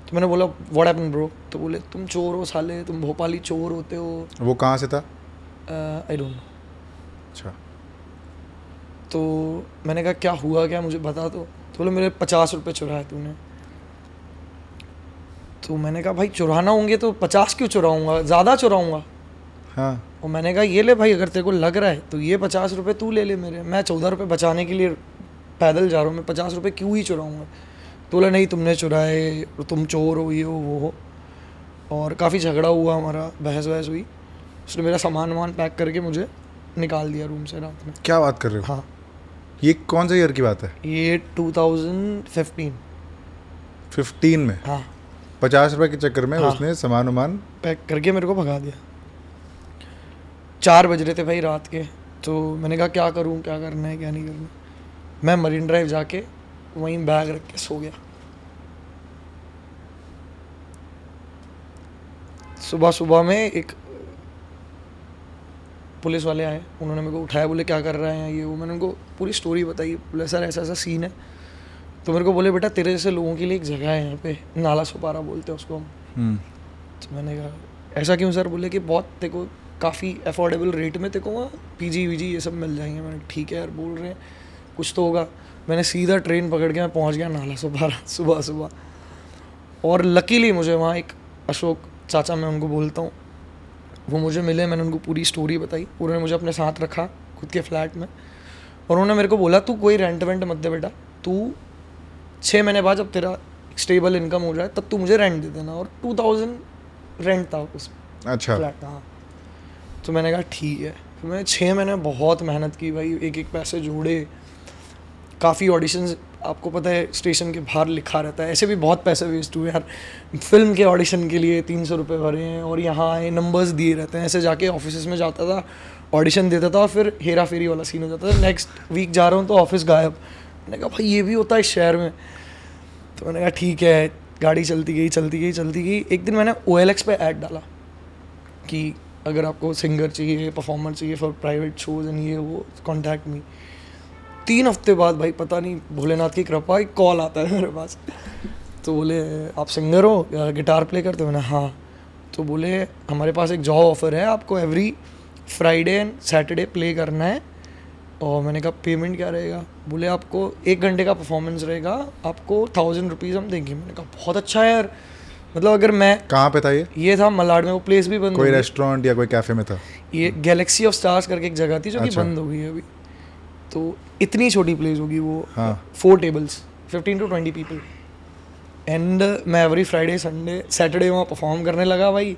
तो मैंने बोला व्हाट हैपन ब्रो तो बोले तुम चोर हो साले तुम भोपाली चोर होते हो। वो कहाँ से था? आई डोंट नो अच्छा। तो मैंने कहा क्या हुआ क्या? मुझे बता दो। तो बोले मेरे पचास रुपये चुराए तूने। तो मैंने कहा भाई चुराना होंगे तो पचास क्यों चुराऊँगा? ज़्यादा चुराऊँगा? हाँ। और मैंने कहा ये ले भाई अगर तेरे को लग रहा है तो ये पचास रुपये तू ले ले मेरे। मैं चौदह रुपये बचाने के लिए पैदल जा रहा हूँ मैं पचास रुपये क्यों ही चुराऊँगा? तो बोला नहीं तुमने चुराए तुम चोर हो ये हो वो हो। और काफ़ी झगड़ा हुआ हमारा बहस वहस हुई। उसने मेरा सामान वामान पैक करके मुझे निकाल दिया रूम से रात में। क्या बात कर रहे हो? हाँ। ये कौन सा ईयर की बात है? ये 2015 फिफ्टीन में? हाँ। पचास रुपए के चक्कर में हाँ। उसने सामान वामान पैक करके मेरे को भगा दिया। चार बज रहे थे भाई रात के तो मैंने कहा क्या करूँ क्या करना है क्या नहीं करना मैं मरीन ड्राइव जाके वहीं बैग रख के सो गया। सुबह सुबह में एक पुलिस वाले आए उन्होंने मेरे को उठाया बोले क्या कर रहे हैं ये? वो मैंने उनको पूरी स्टोरी बताई बोले सर ऐसा ऐसा सीन है। तो मेरे को बोले बेटा तेरे जैसे लोगों के लिए एक जगह है यहाँ पे नाला सुपारा बोलते हैं उसको हम। हम्म, तो मैंने कहा ऐसा क्यों सर? बोले कि बहुत को काफ़ी अफोर्डेबल रेट में तेरे को वहाँ पीजी वीजी ये सब मिल जाएँगे। मैंने ठीक है यार बोल रहे हैं। कुछ तो होगा। मैंने सीधा ट्रेन पकड़ के मैं पहुँच गया नाला सुपारा सुबह सुबह। और लकीली मुझे वहाँ एक अशोक चाचा मैं उनको बोलता हूँ। वो मुझे मिले मैंने उनको पूरी स्टोरी बताई। उन्होंने मुझे अपने साथ रखा खुद के फ्लैट में। और उन्होंने मेरे को बोला तू कोई रेंट वेंट मत दे बेटा। तू छः महीने बाद जब तेरा स्टेबल इनकम हो जाए तब तू मुझे रेंट दे देना। और टू थाउज़ेंड रेंट था उस अच्छा। फ्लैट था हाँ। तो मैंने कहा, ठीक है. फिर मैंने छः महीने बहुत मेहनत की भाई एक एक पैसे जोड़े काफ़ी ऑडिशन आपको पता है स्टेशन के बाहर लिखा रहता है। ऐसे भी बहुत पैसे वेस्ट हुए यार। फ़िल्म के ऑडिशन के लिए तीन सौ रुपये भरे हैं और यहाँ आए नंबर्स दिए रहते हैं। ऐसे जाके ऑफ़िस में जाता था ऑडिशन देता था और फिर हेरा फेरी वाला सीन हो जाता था। नेक्स्ट वीक जा रहा हूँ तो ऑफ़िस गायब। मैंने कहा, भाई, ये भी होता है शहर में? तो मैंने कहा, ठीक है। गाड़ी चलती गई चलती गई चलती गई। एक दिन मैंने ओ एल पे ऐड डाला कि अगर आपको सिंगर चाहिए परफॉर्मर चाहिए फॉर प्राइवेट शोज़ एंड ये वो कॉन्टैक्ट मी तीन हफ़्ते बाद भाई, पता नहीं, भोलेनाथ की कृपा एक कॉल आता है मेरे पास। तो बोले, आप सिंगर हो? गिटार प्ले करते हो? मैंने हाँ. तो बोले, हमारे पास एक जॉब ऑफ़र है, आपको every Friday and Saturday play करना है. और मैंने कहा पेमेंट क्या रहेगा? बोले, आपको एक घंटे का परफॉर्मेंस रहेगा, आपको थाउज़ेंड रुपीज़ हम देंगे. मैंने कहा, बहुत अच्छा है यार मतलब अगर मैं कहाँ पे था ये? ये था मलाड में वो प्लेस भी बंद कोई रेस्टोरेंट या कोई कैफ़े में था? ये गैलेक्सी ऑफ़ स्टार्स करके एक जगह थी जो कि अच्छा। बंद हो गई है अभी। तो इतनी छोटी प्लेस होगी वो। हाँ। Four tables fifteen to twenty people and मैं एवरी फ्राइडे संडे सैटरडे वहाँ परफॉर्म करने लगा भाई।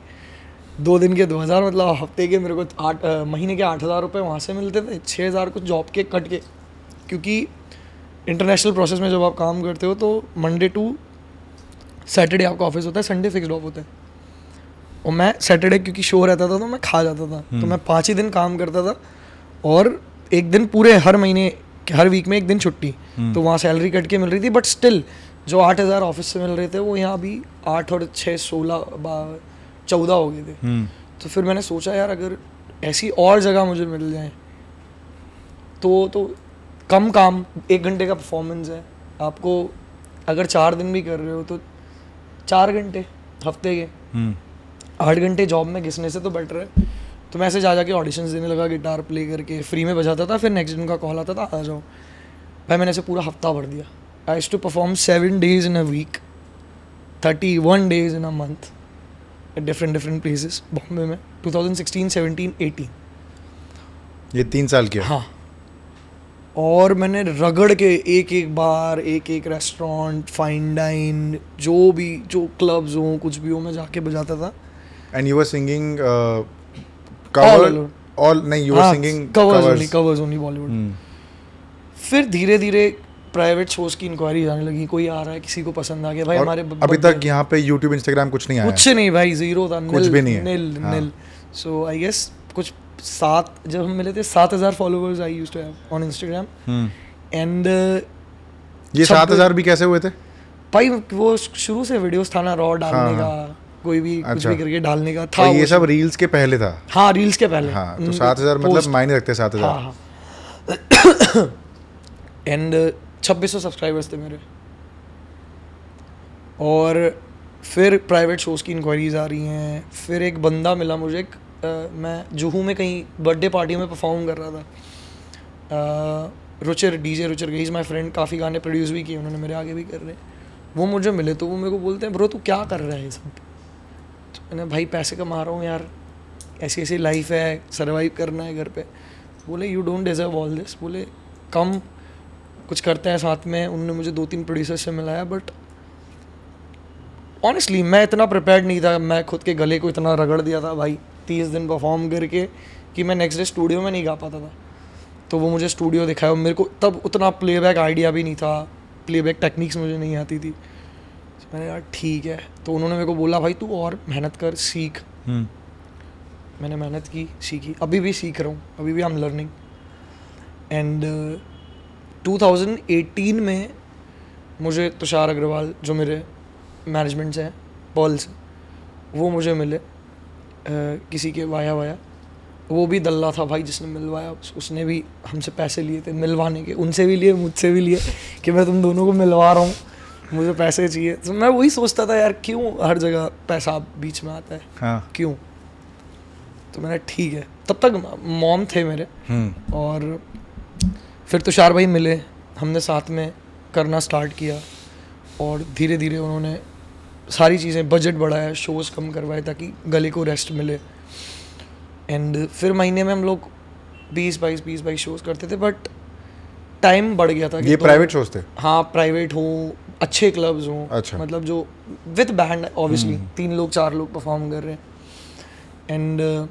दो दिन के दो हज़ार मतलब हफ़्ते के मेरे को आठ महीने के आठ हज़ार रुपये वहाँ से मिलते थे छः हज़ार कुछ जॉब के कट के। क्योंकि इंटरनेशनल प्रोसेस में जब आप काम करते हो तो मंडे टू सैटरडे आपका ऑफ़िस होता है संडे फिक्स्ड ऑफ़ होता है। और मैं सैटरडे क्योंकि शो रहता था तो मैं खा जाता था। तो मैं पाँच ही दिन काम करता था और एक दिन पूरे हर महीने हर वीक में एक दिन छुट्टी। तो वहाँ सैलरी कट के मिल रही थी बट स्टिल जो आठ हज़ार ऑफ़िस से मिल रहे थे वो यहाँ अभी आठ और छः सोलह चौदह हो गए थे। हम्म। तो फिर मैंने सोचा यार अगर ऐसी और जगह मुझे मिल जाए तो तो कम काम एक घंटे का परफॉर्मेंस है। आपको अगर चार दिन भी कर रहे हो तो चार घंटे हफ़्ते के। हम्म। आठ घंटे जॉब में घिसने से तो बेटर है। तो मैं ऐसे जा जाके ऑडिशंस देने लगा गिटार प्ले करके फ्री में बजाता था फिर नेक्स्ट दिन का कॉल आता था आ जाओ। भाई मैंने ऐसे पूरा हफ़्ता भर दिया। I to perform seven days in a week thirty one days in a month different different places Bombay में 2016 17 18 ये तीन साल के हाँ। और मैंने रगड़ के एक एक बार एक एक रेस्टोरेंट फाइन डाइन जो भी जो क्लब्स हो कुछ भी हो मैं जाके बजाता था। And you were singing cover all नहीं you were singing covers only covers only Bollywood फिर धीरे धीरे प्राइवेट शोज़ की इंक्वायरी आने लगी कोई आ रहा है किसी को पसंद आ गया भाई हमारे अभी तक यहाँ पे यूट्यूब इंस्टाग्राम कुछ नहीं आया कुछ नहीं भाई ज़ीरो था कुछ भी नहीं है। नील। नील सो आई गेस कुछ सात जब हम मिले थे सात हज़ार followers I use to have on Instagram and ये सात हज़ार भी कैसे हुए थे? भाई वो शुरू से वीडियोस था ना रॉ डालने हाँ, का कोई भी अच्छा। कुछ। भी करके डालने का था तो ये सब रील्स के पहले था? हाँ रील्स के पहले। हाँ तो सात हज़ार मतलब मायने रखते सात हज़ार। हाँ हाँ। एंड छब्बीस सौ सब्सक्राइबर्स थे मेरे। और फिर प्राइवेट शोज़ की इंक्वायरीज आ रही हैं। फिर एक बंदा मिला मुझे एक, मैं जुहू में कहीं बर्थडे पार्टी में परफॉर्म कर रहा था। रुचिर डीजे रुचिर गई माई फ्रेंड काफ़ी गाने प्रोड्यूस भी किए, उन्होंने मेरे आगे भी कर रहे। वो मुझे मिले तो वो मेरे को बोलते हैं, ब्रो, तू क्या कर रहा है ये सब? तो मैंने, भाई, पैसे कमा रहा हूँ यार ऐसी ऐसी लाइफ है सर्वाइव करना है घर पे। बोले you don't deserve all this बोले, कम, कुछ करते हैं साथ में, उन्होंने मुझे दो तीन प्रोड्यूसर से मिलाया बट ऑनेस्टली मैं इतना प्रिपेयर्ड नहीं था, मैं खुद के गले को इतना रगड़ दिया था, भाई। तीस दिन परफॉर्म करके कि मैं नेक्स्ट डे स्टूडियो में नहीं गा पाता था। तो वो मुझे स्टूडियो दिखाया। मेरे को तब उतना प्लेबैक आइडिया भी नहीं था। प्लेबैक टेक्निक्स मुझे नहीं आती थी। तो मैंने यार ठीक है। तो उन्होंने मेरे को बोला भाई तू और मेहनत कर सीख। हम्म, मैंने मेहनत की सीखी। अभी भी सीख रहा हूँ। अभी भी आई एम लर्निंग एंड 2018 में मुझे तुषार अग्रवाल जो मेरे मैनेजमेंट से हैं पर्ल से वो मुझे मिले। किसी के वाया वाया। वो भी दल्ला था भाई जिसने मिलवाया। उस- उसने भी हमसे पैसे लिए थे मिलवाने के। उनसे भी लिए मुझसे भी लिए कि मैं तुम दोनों को मिलवा रहा हूँ। मुझे पैसे चाहिए। तो मैं वही सोचता था यार क्यों हर जगह पैसा बीच में आता है? हाँ। क्यों? तो मैंने ठीक है। तब तक मॉम थे मेरे। हम्म। और फिर तुषार भाई मिले। हमने साथ में करना स्टार्ट किया। और धीरे धीरे उन्होंने सारी चीज़ें बजट बढ़ाया शोज़ कम करवाए ताकि गले को रेस्ट मिले। एंड फिर महीने में हम लोग बीस बाईस बीस बाईस शोज़ करते थे बट टाइम बढ़ गया था ये दो- प्राइवेट शोज़ थे? हाँ प्राइवेट हो अच्छे क्लब्स हों अच्छा। मतलब जो विद बैंड ऑब्वियसली तीन लोग चार लोग परफॉर्म कर रहे हैं। एंड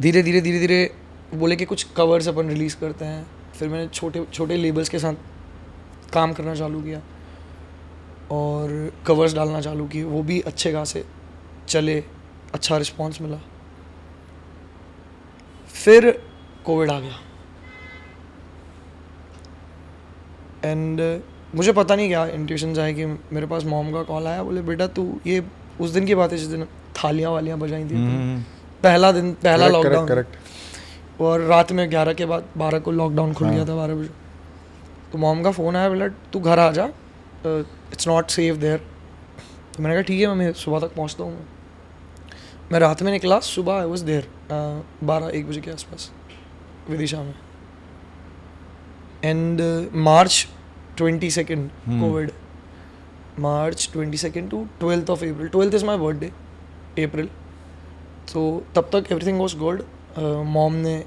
धीरे धीरे धीरे धीरे बोले कि कुछ कवर्स अपन रिलीज़ करते हैं। फिर मैंने छोटे छोटे लेबल्स के साथ काम करना चालू किया। और कवर्स डालना चालू किए वो भी अच्छे खासे चले अच्छा रिस्पॉन्स मिला। फिर कोविड आ गया। एंड मुझे पता नहीं क्या इंट्यूशन आए कि मेरे पास मॉम का कॉल आया बोले बेटा तू ये उस दिन की बात है जिस दिन थालियाँ वालियाँ बजाई थी हम्म, पहला दिन पहला लॉकडाउन करेक्ट और रात में ग्यारह के बाद बारह को लॉकडाउन खुल गया हाँ। था बारह बजे। तो मॉम का फ़ोन आया बोला तू घर आ जा इट्स नॉट सेफ़ देयर तो मैंने कहा ठीक है मैं सुबह तक पहुँचता हूँ मैं. रात में निकला सुबह आई वॉज़ देर बारह एक बजे के आसपास विदिशा में। And March twenty second. Covid March twenty second to twelfth of April twelfth is my birthday April तो तब तक एवरीथिंग वॉज़ गुड मॉम ने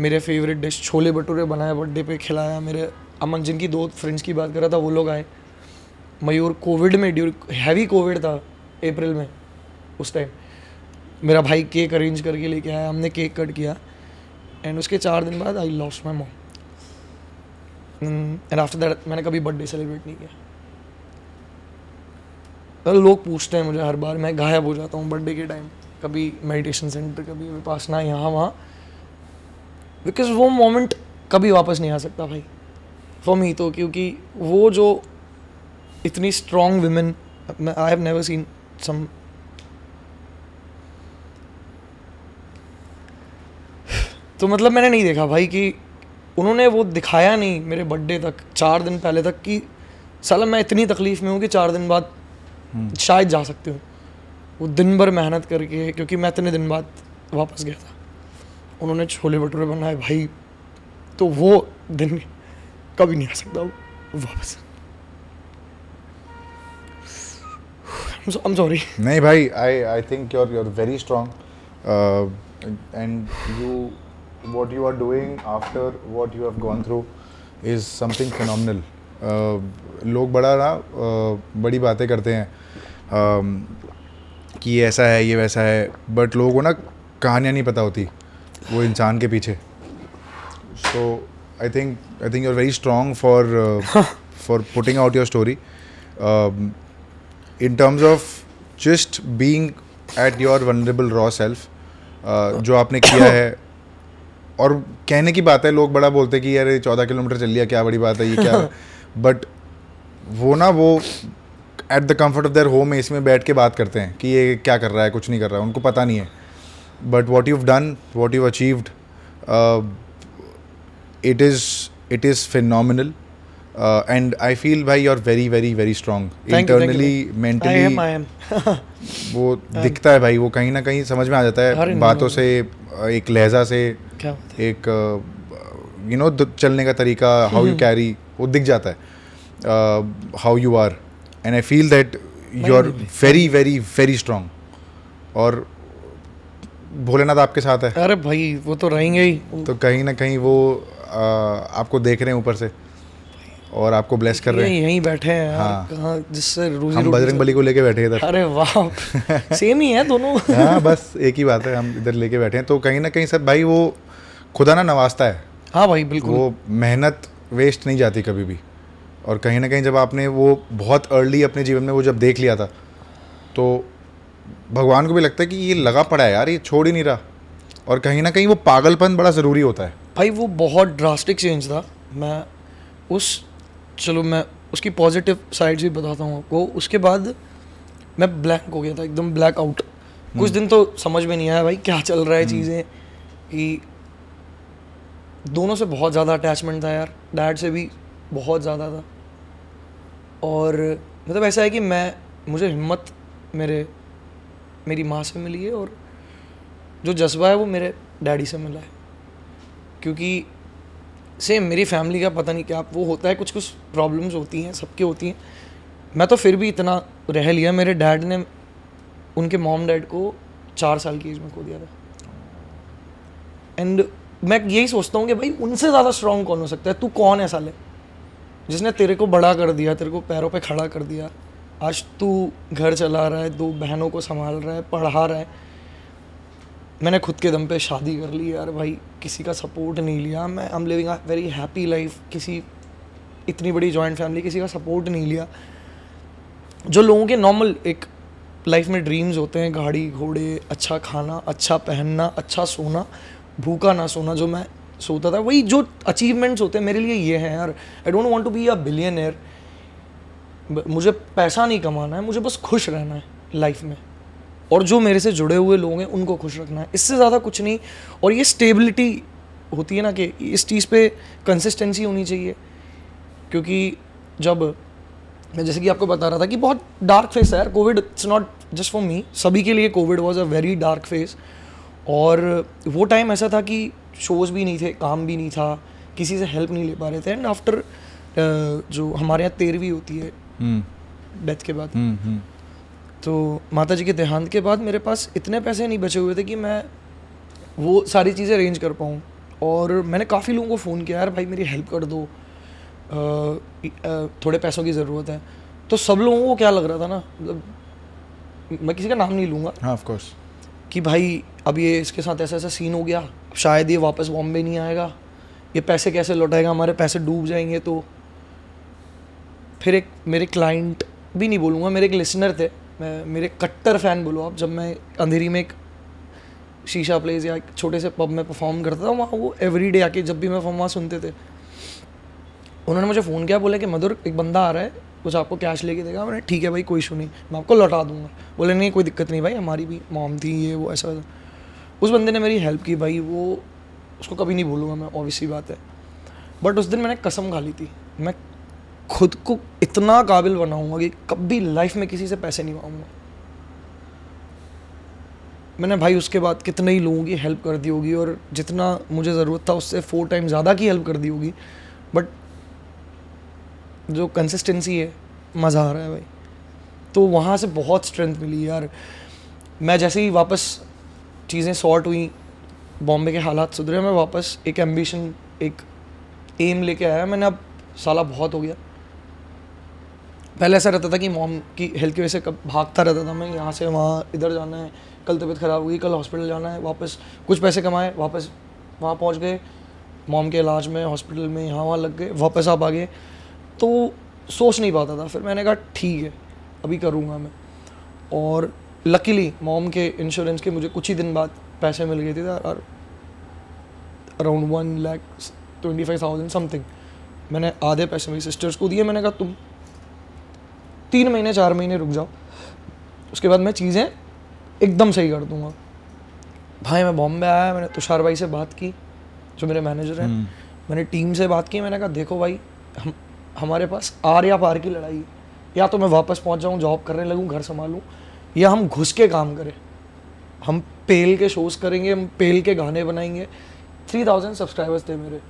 मेरे फेवरेट डिश छोले भटूरे बनाए बर्थडे पे खिलाया मेरे अमन जिनकी दो फ्रेंड्स की बात कर रहा था वो लोग आए। मयूर कोविड में ड्यूर हैवी कोविड था अप्रैल में, उस टाइम मेरा भाई केक अरेंज करके लेके आया, हमने केक कट किया. एंड उसके चार दिन बाद I lost my mom and after that मैंने कभी बर्थडे सेलिब्रेट नहीं किया. तो लोग पूछते हैं मुझे हर बार, मैं गायब हो जाता हूँ बर्थडे के टाइम कभी मेडिटेशन सेंटर कभी विपासना यहाँ, वहाँ. बिकॉज़ वो मोमेंट कभी वापस नहीं आ सकता भाई. फॉर मी तो क्योंकि वो जो इतनी strong women I have never seen some तो मतलब मैंने नहीं देखा भाई कि उन्होंने वो दिखाया नहीं मेरे बर्थडे तक चार दिन पहले तक कि साला मैं इतनी तकलीफ़ में हूँ कि चार दिन बाद शायद जा सकते हो। वो दिन भर मेहनत करके क्योंकि मैं इतने दिन बाद वापस गया था। उन्होंने छोले भटूरे बनाए भाई तो वो दिन कभी नहीं आ सकता वो I'm sorry. नहीं भाई I I think you're you're very strong uh, and you what you are doing after what you have gone through is something phenomenal uh, लोग बड़ा ना uh, बड़ी बातें करते हैं um, कि ये ऐसा है ये वैसा है बट लोगों को ना कहानियाँ नहीं पता होती वो इंसान के पीछे so I think I think you're very strong for uh, for putting out your story. Um, terms of just just at your vulnerable raw self जो आपने किया है। और कहने की बात है लोग बड़ा बोलते हैं कि यार चौदह किलोमीटर चल लिया क्या बड़ी बात है ये क्या बट वो ना वो at the comfort of their home AC में बैठ के बात करते हैं कि ये क्या कर रहा है कुछ नहीं कर रहा है उनको पता नहीं है। But what you done what you've achieved it is it is phenomenal uh, and i feel bhai you're very very very strong. Thank you, you, internally I am, I am. वो दिखता है भाई वो कहीं ना कहीं समझ में आ जाता है बातों से uh, एक लहजा से एक यू नो चलने का तरीका हाउ यू कैरी वो दिख जाता है। How you are and I feel that you are very very very strong और भोलेनाथ आपके साथ है। अरे भाई वो तो रहेंगे ही। तो कहीं ना कहीं वो आ, आपको देख रहे हैं ऊपर से। और आपको ब्लेस कर रहे हैं। यहीं बैठे हैं हाँ। कहाँ जिससे रोजी हम बजरंग बली को लेके बैठे हैं इधर। अरे वाह सेम ही है दोनों। हाँ बस एक ही बात है हम इधर लेके बैठे हैं। तो कहीं ना कहीं सब भाई वो खुदा ना नवाजता है। हाँ भाई बिल्कुल। वो मेहनत वेस्ट नहीं जाती कभी भी। और कहीं ना कहीं जब आपने वो बहुत अर्ली अपने जीवन में वो जब देख लिया था तो भगवान को भी लगता है कि ये लगा पड़ा है यार ये छोड़ ही नहीं रहा। और कहीं ना कहीं वो पागलपन बड़ा ज़रूरी होता है। भाई वो बहुत ड्रास्टिक चेंज था। मैं उस चलो मैं उसकी पॉजिटिव साइड्स भी बताता हूँ आपको। उसके बाद मैं ब्लैंक हो गया था एकदम ब्लैक आउट कुछ दिन तो समझ में नहीं आया भाई क्या चल रहा है चीज़ें कि दोनों से बहुत ज़्यादा अटैचमेंट था यार डैड से भी बहुत ज़्यादा था। और मतलब ऐसा है कि मैं मुझे हिम्मत मेरे मेरी माँ से मिली है और जो जज्बा है वो मेरे डैडी से मिला है। क्योंकि सेम मेरी फैमिली का पता नहीं क्या, वो होता है कुछ कुछ प्रॉब्लम्स होती हैं, सबके होती हैं। मैं तो फिर भी इतना रह लिया, मेरे डैड ने उनके मॉम डैड को चार साल की एज में खो दिया था। एंड मैं यही सोचता हूँ कि भाई, उनसे ज़्यादा स्ट्रांग कौन हो सकता है? तू कौन है साले? जिसने तेरे को बड़ा कर दिया, तेरे को पैरों पे खड़ा कर दिया। आज तू घर चला रहा है, दो बहनों को संभाल रहा है, पढ़ा रहा है। मैंने खुद के दम पे शादी कर ली यार भाई, किसी का सपोर्ट नहीं लिया। मैं I am living a very happy life किसी इतनी बड़ी जॉइंट फैमिली किसी का सपोर्ट नहीं लिया। जो लोगों के नॉर्मल एक लाइफ में ड्रीम्स होते हैं, गाड़ी, घोड़े अच्छा खाना अच्छा पहनना अच्छा सोना, भूखा ना सोना, जो मैं सोता था, वही जो अचीवमेंट्स होते हैं, मेरे लिए ये हैं यार। I don't want to be a billionaire मुझे पैसा नहीं कमाना है, मुझे बस खुश रहना है लाइफ में। और जो मेरे से जुड़े हुए लोग हैं उनको खुश रखना है। इससे ज़्यादा कुछ नहीं। और ये स्टेबिलिटी होती है ना कि इस चीज़ पे कंसिस्टेंसी होनी चाहिए। क्योंकि जब मैं जैसे कि आपको बता रहा था कि बहुत डार्क फेस है यार। Covid it's not just for me सभी के लिए covid was a very dark phase और वो टाइम ऐसा था कि शोज़ भी नहीं थे काम भी नहीं था। किसी से हेल्प नहीं ले पा रहे थे। एंड आफ्टर जो हमारे यहाँ तेरहवीं होती है हम्म। डेथ के बाद। हम्म हम्म। तो माता जी के देहांत के बाद मेरे पास इतने पैसे नहीं बचे हुए थे कि मैं वो सारी चीज़ें अरेंज कर पाऊँ। और मैंने काफ़ी लोगों को फ़ोन किया यार भाई मेरी हेल्प कर दो। थोड़े पैसों की ज़रूरत है। तो सब लोगों को क्या लग रहा था ना मतलब मैं किसी का नाम नहीं लूँगा। हाँ ऑफ़ कोर्स कि भाई अब ये इसके साथ ऐसा ऐसा सीन हो गया। शायद ये वापस बॉम्बे नहीं आएगा। ये पैसे कैसे लौटाएगा? हमारे पैसे डूब जाएँगे तो। फिर एक मेरे क्लाइंट भी नहीं बोलूँगा मेरे एक लिसनर थे। मैं, मेरे कट्टर फ़ैन बोलो आप, जब मैं अंधेरी में एक शीशा प्लेस या एक छोटे से पब में परफॉर्म करता था, वहाँ वो एवरी डे आके जब भी मैं वहाँ सुनते थे। उन्होंने मुझे फ़ोन किया, बोले कि मधुर, एक बंदा आ रहा है, कुछ आपको कैश लेके देगा? मैंने ठीक है भाई, कोई इशू नहीं, मैं आपको लौटा दूँगा। बोले, नहीं, कोई दिक्कत नहीं भाई, हमारी भी मॉम थी, ये, वो, ऐसा उस बंदे ने मेरी हेल्प की भाई, वो, उसको कभी नहीं भूलूँगा मैं ऑब्वियसली बात है। बट उस दिन मैंने कसम खा ली थी। मैं खुद को इतना काबिल बनाऊँगा कि कभी लाइफ में किसी से पैसे नहीं मांगूँगा। मैंने भाई उसके बाद कितने ही लोगों की हेल्प कर दी होगी और जितना मुझे ज़रूरत था उससे फोर टाइम ज़्यादा की हेल्प कर दी होगी। बट जो कंसिस्टेंसी है, मज़ा आ रहा है भाई। तो वहाँ से बहुत स्ट्रेंथ मिली यार। मैं जैसे ही वापस चीज़ें सॉर्ट हुई, बॉम्बे के हालात सुधरे, मैं वापस एक एम्बिशन एक एम लेके आया। मैंने अब साला बहुत हो गया। पहले ऐसा रहता था कि मॉम की हेल्थ की वजह से कब भागता रहता था मैं, यहाँ से वहाँ, इधर जाना है, कल तबीयत ख़राब हुई, कल हॉस्पिटल जाना है, वापस कुछ पैसे कमाए, वापस वहाँ पहुँच गए मॉम के इलाज में हॉस्पिटल में, यहाँ वहाँ लग गए, वापस आप आ गए। तो सोच नहीं पाता था, फिर मैंने कहा, ठीक है, अभी करूँगा मैं। और लकीली मॉम के इंश्योरेंस के मुझे कुछ ही दिन बाद पैसे मिल गए थे, और around one lakh twenty five thousand something मैंने आधे पैसे मेरी सिस्टर्स को दिए, मैंने कहा, तुम तीन महीने चार महीने रुक जाओ। उसके बाद मैं चीज़ें एकदम सही कर दूँगा। भाई मैं बॉम्बे आया मैंने तुषार भाई से बात की जो मेरे मैनेजर हैं। मैंने टीम से बात की मैंने कहा देखो भाई हम हमारे पास आर या पार की लड़ाई है। या तो मैं वापस पहुँच जाऊँ जॉब करने लगूं घर संभालूं या हम घुस के काम करें। हम पेल के शोज़ करेंगे हम पेल के गाने बनाएँगे। थ्री थाउज़ेंड सब्सक्राइबर्स थे मेरे।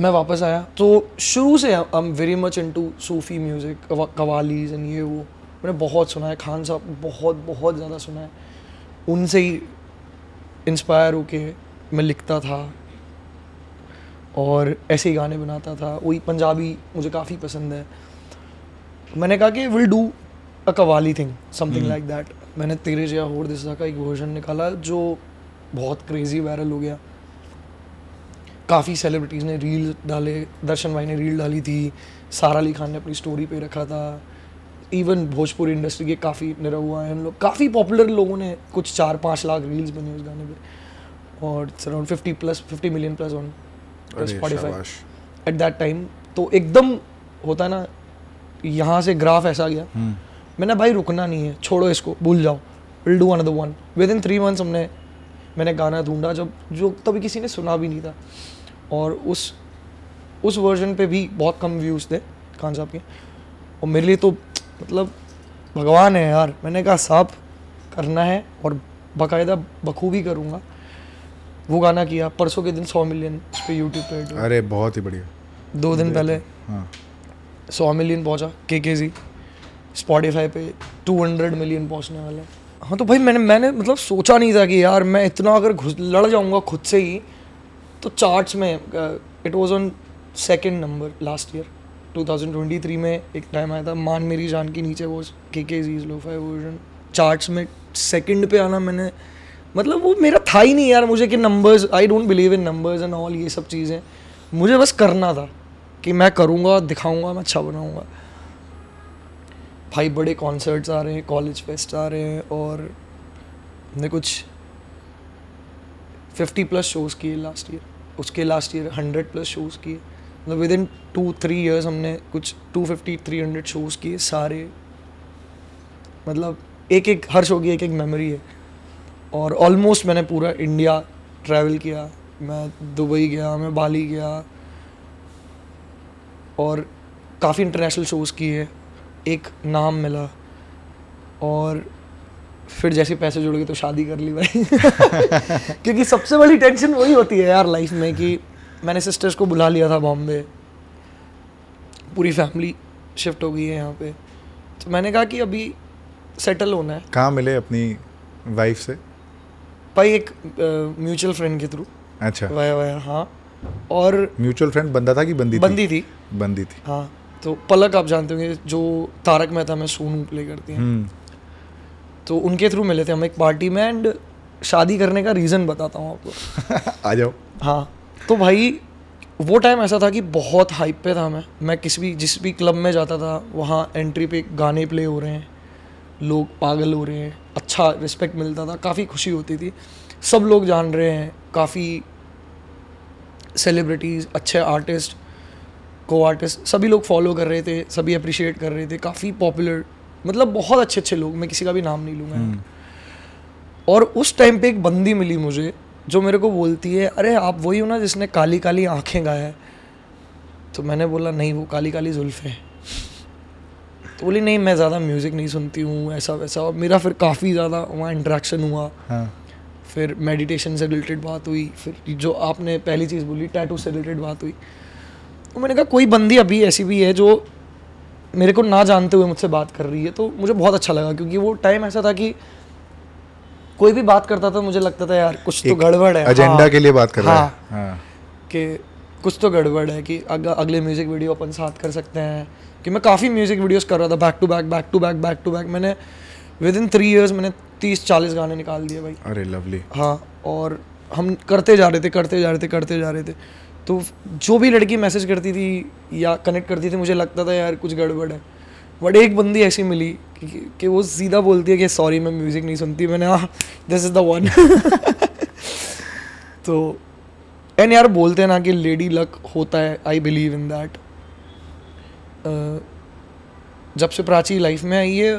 मैं वापस आया। तो शुरू से I am very much into Sufi music qawwalis and ये वो। मैंने बहुत सुना है खान साहब बहुत बहुत ज़्यादा सुना है। उनसे ही इंस्पायर होके मैं लिखता था और ऐसे ही गाने बनाता था। वही पंजाबी मुझे काफ़ी पसंद है। मैंने कहा कि will do a qawwali thing something like that मैंने तेरे जया होर दिशा का एक वर्जन निकाला जो बहुत क्रेजी वायरल हो गया। काफ़ी सेलिब्रिटीज़ ने रील डाले दर्शन भाई ने रील डाली थी सारा अली खान ने अपनी स्टोरी पे रखा था। इवन भोजपुरी इंडस्ट्री के काफ़ी निरा हुआ है हम लोग काफ़ी पॉपुलर लोगों ने कुछ चार पाँच लाख रील्स बनी उस गाने पे। और it's around fifty plus fifty million plus on Spotify at that time तो एकदम होता है ना यहाँ से ग्राफ ऐसा गया। hmm. मैंने भाई रुकना नहीं है छोड़ो इसको भूल जाओ। Will do another one within three months हमने मैंने गाना ढूंढा जब जो तभी किसी ने सुना भी नहीं था। और उस उस वर्जन पे भी बहुत कम व्यूज़ थे खान साहब के। और मेरे लिए तो मतलब भगवान है यार। मैंने कहा साहब करना है और बाकायदा बखूबी करूँगा। वो गाना किया परसों के दिन सौ मिलियन उस पर यूट्यूब पर अरे बहुत ही बढ़िया। दो दिन पहले हाँ। सौ मिलियन पहुँचा के के जी स्पॉटिफाई पे टू हंड्रेड मिलियन पहुँचने वाला। है हाँ तो भाई मैंने मैंने मतलब सोचा नहीं था कि यार मैं इतना अगर घुस लड़ जाऊँगा खुद से ही तो चार्ट्स में it was on second number last year 2023 में एक टाइम आया था, मान मेरी जान के नीचे वो K K G lofi version charts में सेकंड पे आना मैंने मतलब वो मेरा था ही नहीं यार मुझे कि numbers I don't believe in numbers and all ये सब चीज़ें। मुझे बस करना था कि मैं करूँगा, दिखाऊँगा, मैं अच्छा बनाऊँगा। भाई बड़े कॉन्सर्ट्स आ रहे हैं कॉलेज फेस्ट आ रहे हैं और हमने कुछ फिफ्टी प्लस शोज़ किए लास्ट ईयर उसके last year hundred plus shows किए। मतलब within two three years हमने कुछ two fifty three hundred shows किए सारे। मतलब एक एक हर शो की एक एक मेमोरी है। और ऑलमोस्ट मैंने पूरा इंडिया ट्रैवल किया। मैं दुबई गया, मैं बाली गया। और काफ़ी इंटरनेशनल शोज़ किए। एक नाम मिला। और फिर जैसे पैसे जुड़ गए तो शादी कर ली भाई। क्योंकि सबसे बड़ी टेंशन वही होती है यार लाइफ में कि मैंने सिस्टर्स को बुला लिया था बॉम्बे पूरी फैमिली शिफ्ट हो गई है यहाँ पे। तो मैंने कहा कि अभी सेटल होना है। कहाँ मिले अपनी वाइफ से? भाई एक म्यूचुअल फ्रेंड के थ्रू अच्छा। वाया वाया हाँ। और म्यूचुअल फ्रेंड बंदा था कि बंदी थी? बंदी थी। बंदी थी। हाँ तो पलक आप जानते होंगे जो तारक मेहता में सोनू प्ले करती हैं। हम्म। तो उनके थ्रू मिले थे हम एक पार्टी में एंड शादी करने का रीज़न बताता हूँ आपको। आ जाओ। हाँ तो भाई वो टाइम ऐसा था कि बहुत हाइप पे था मैं। मैं किसी भी जिस भी क्लब में जाता था वहाँ एंट्री पे गाने प्ले हो रहे हैं लोग पागल हो रहे हैं अच्छा रिस्पेक्ट मिलता था काफ़ी खुशी होती थी। सब लोग जान रहे हैं काफ़ी सेलिब्रिटीज़ अच्छे आर्टिस्ट को आर्टिस्ट सभी लोग फॉलो कर रहे थे सभी अप्रिशिएट कर रहे थे काफ़ी पॉपुलर मतलब बहुत अच्छे अच्छे लोग मैं किसी का भी नाम नहीं लूँगा। और उस टाइम पे एक बंदी मिली मुझे जो मेरे को बोलती है अरे आप वही हो ना जिसने काली काली आँखें गाया है? तो मैंने बोला नहीं वो काली काली जुल्फ है। तो बोली नहीं मैं ज़्यादा म्यूज़िक नहीं सुनती हूँ ऐसा वैसा। और मेरा फिर काफ़ी ज़्यादा वहाँ इंट्रैक्शन हुआ। हाँ। फिर मेडिटेशन से रिलेटेड बात हुई। फिर जो आपने पहली चीज़ बोली टैटू से रिलेटेड बात हुई। तो मैंने कहा कोई बंदी अभी ऐसी भी है जो मेरे को ना जानते हुए मुझसे बात कर रही है तो मुझे बहुत अच्छा लगा क्योंकि वो टाइम ऐसा था कि कोई भी बात करता था मुझे लगता था यार कुछ तो गड़बड़ है। एजेंडा हाँ, के लिए बात कर रहा हाँ, है। हाँ। कि कुछ तो गड़बड़ है कि अग, अगले म्यूज़िक वीडियो अपन साथ कर सकते हैं। कि मैं काफ़ी म्यूज़िक वीडियोस कर रहा था back to back back to back back to back मैंने विद इन थ्री ईयर्स मैंने तीस चालीस गाने निकाल दिए भाई। अरे लवली हाँ और हम करते जा रहे थे करते जा रहे थे करते जा रहे थे। तो जो भी लड़की मैसेज करती थी या कनेक्ट करती थी मुझे लगता था यार कुछ गड़बड़ है। बट एक बंदी ऐसी मिली कि, कि वो सीधा बोलती है कि सॉरी मैं म्यूज़िक नहीं सुनती मैंने हाँ दिस इज़ द वन तो एंड यार बोलते हैं ना कि लेडी लक होता है आई बिलीव इन दैट जब से प्राची लाइफ में आई है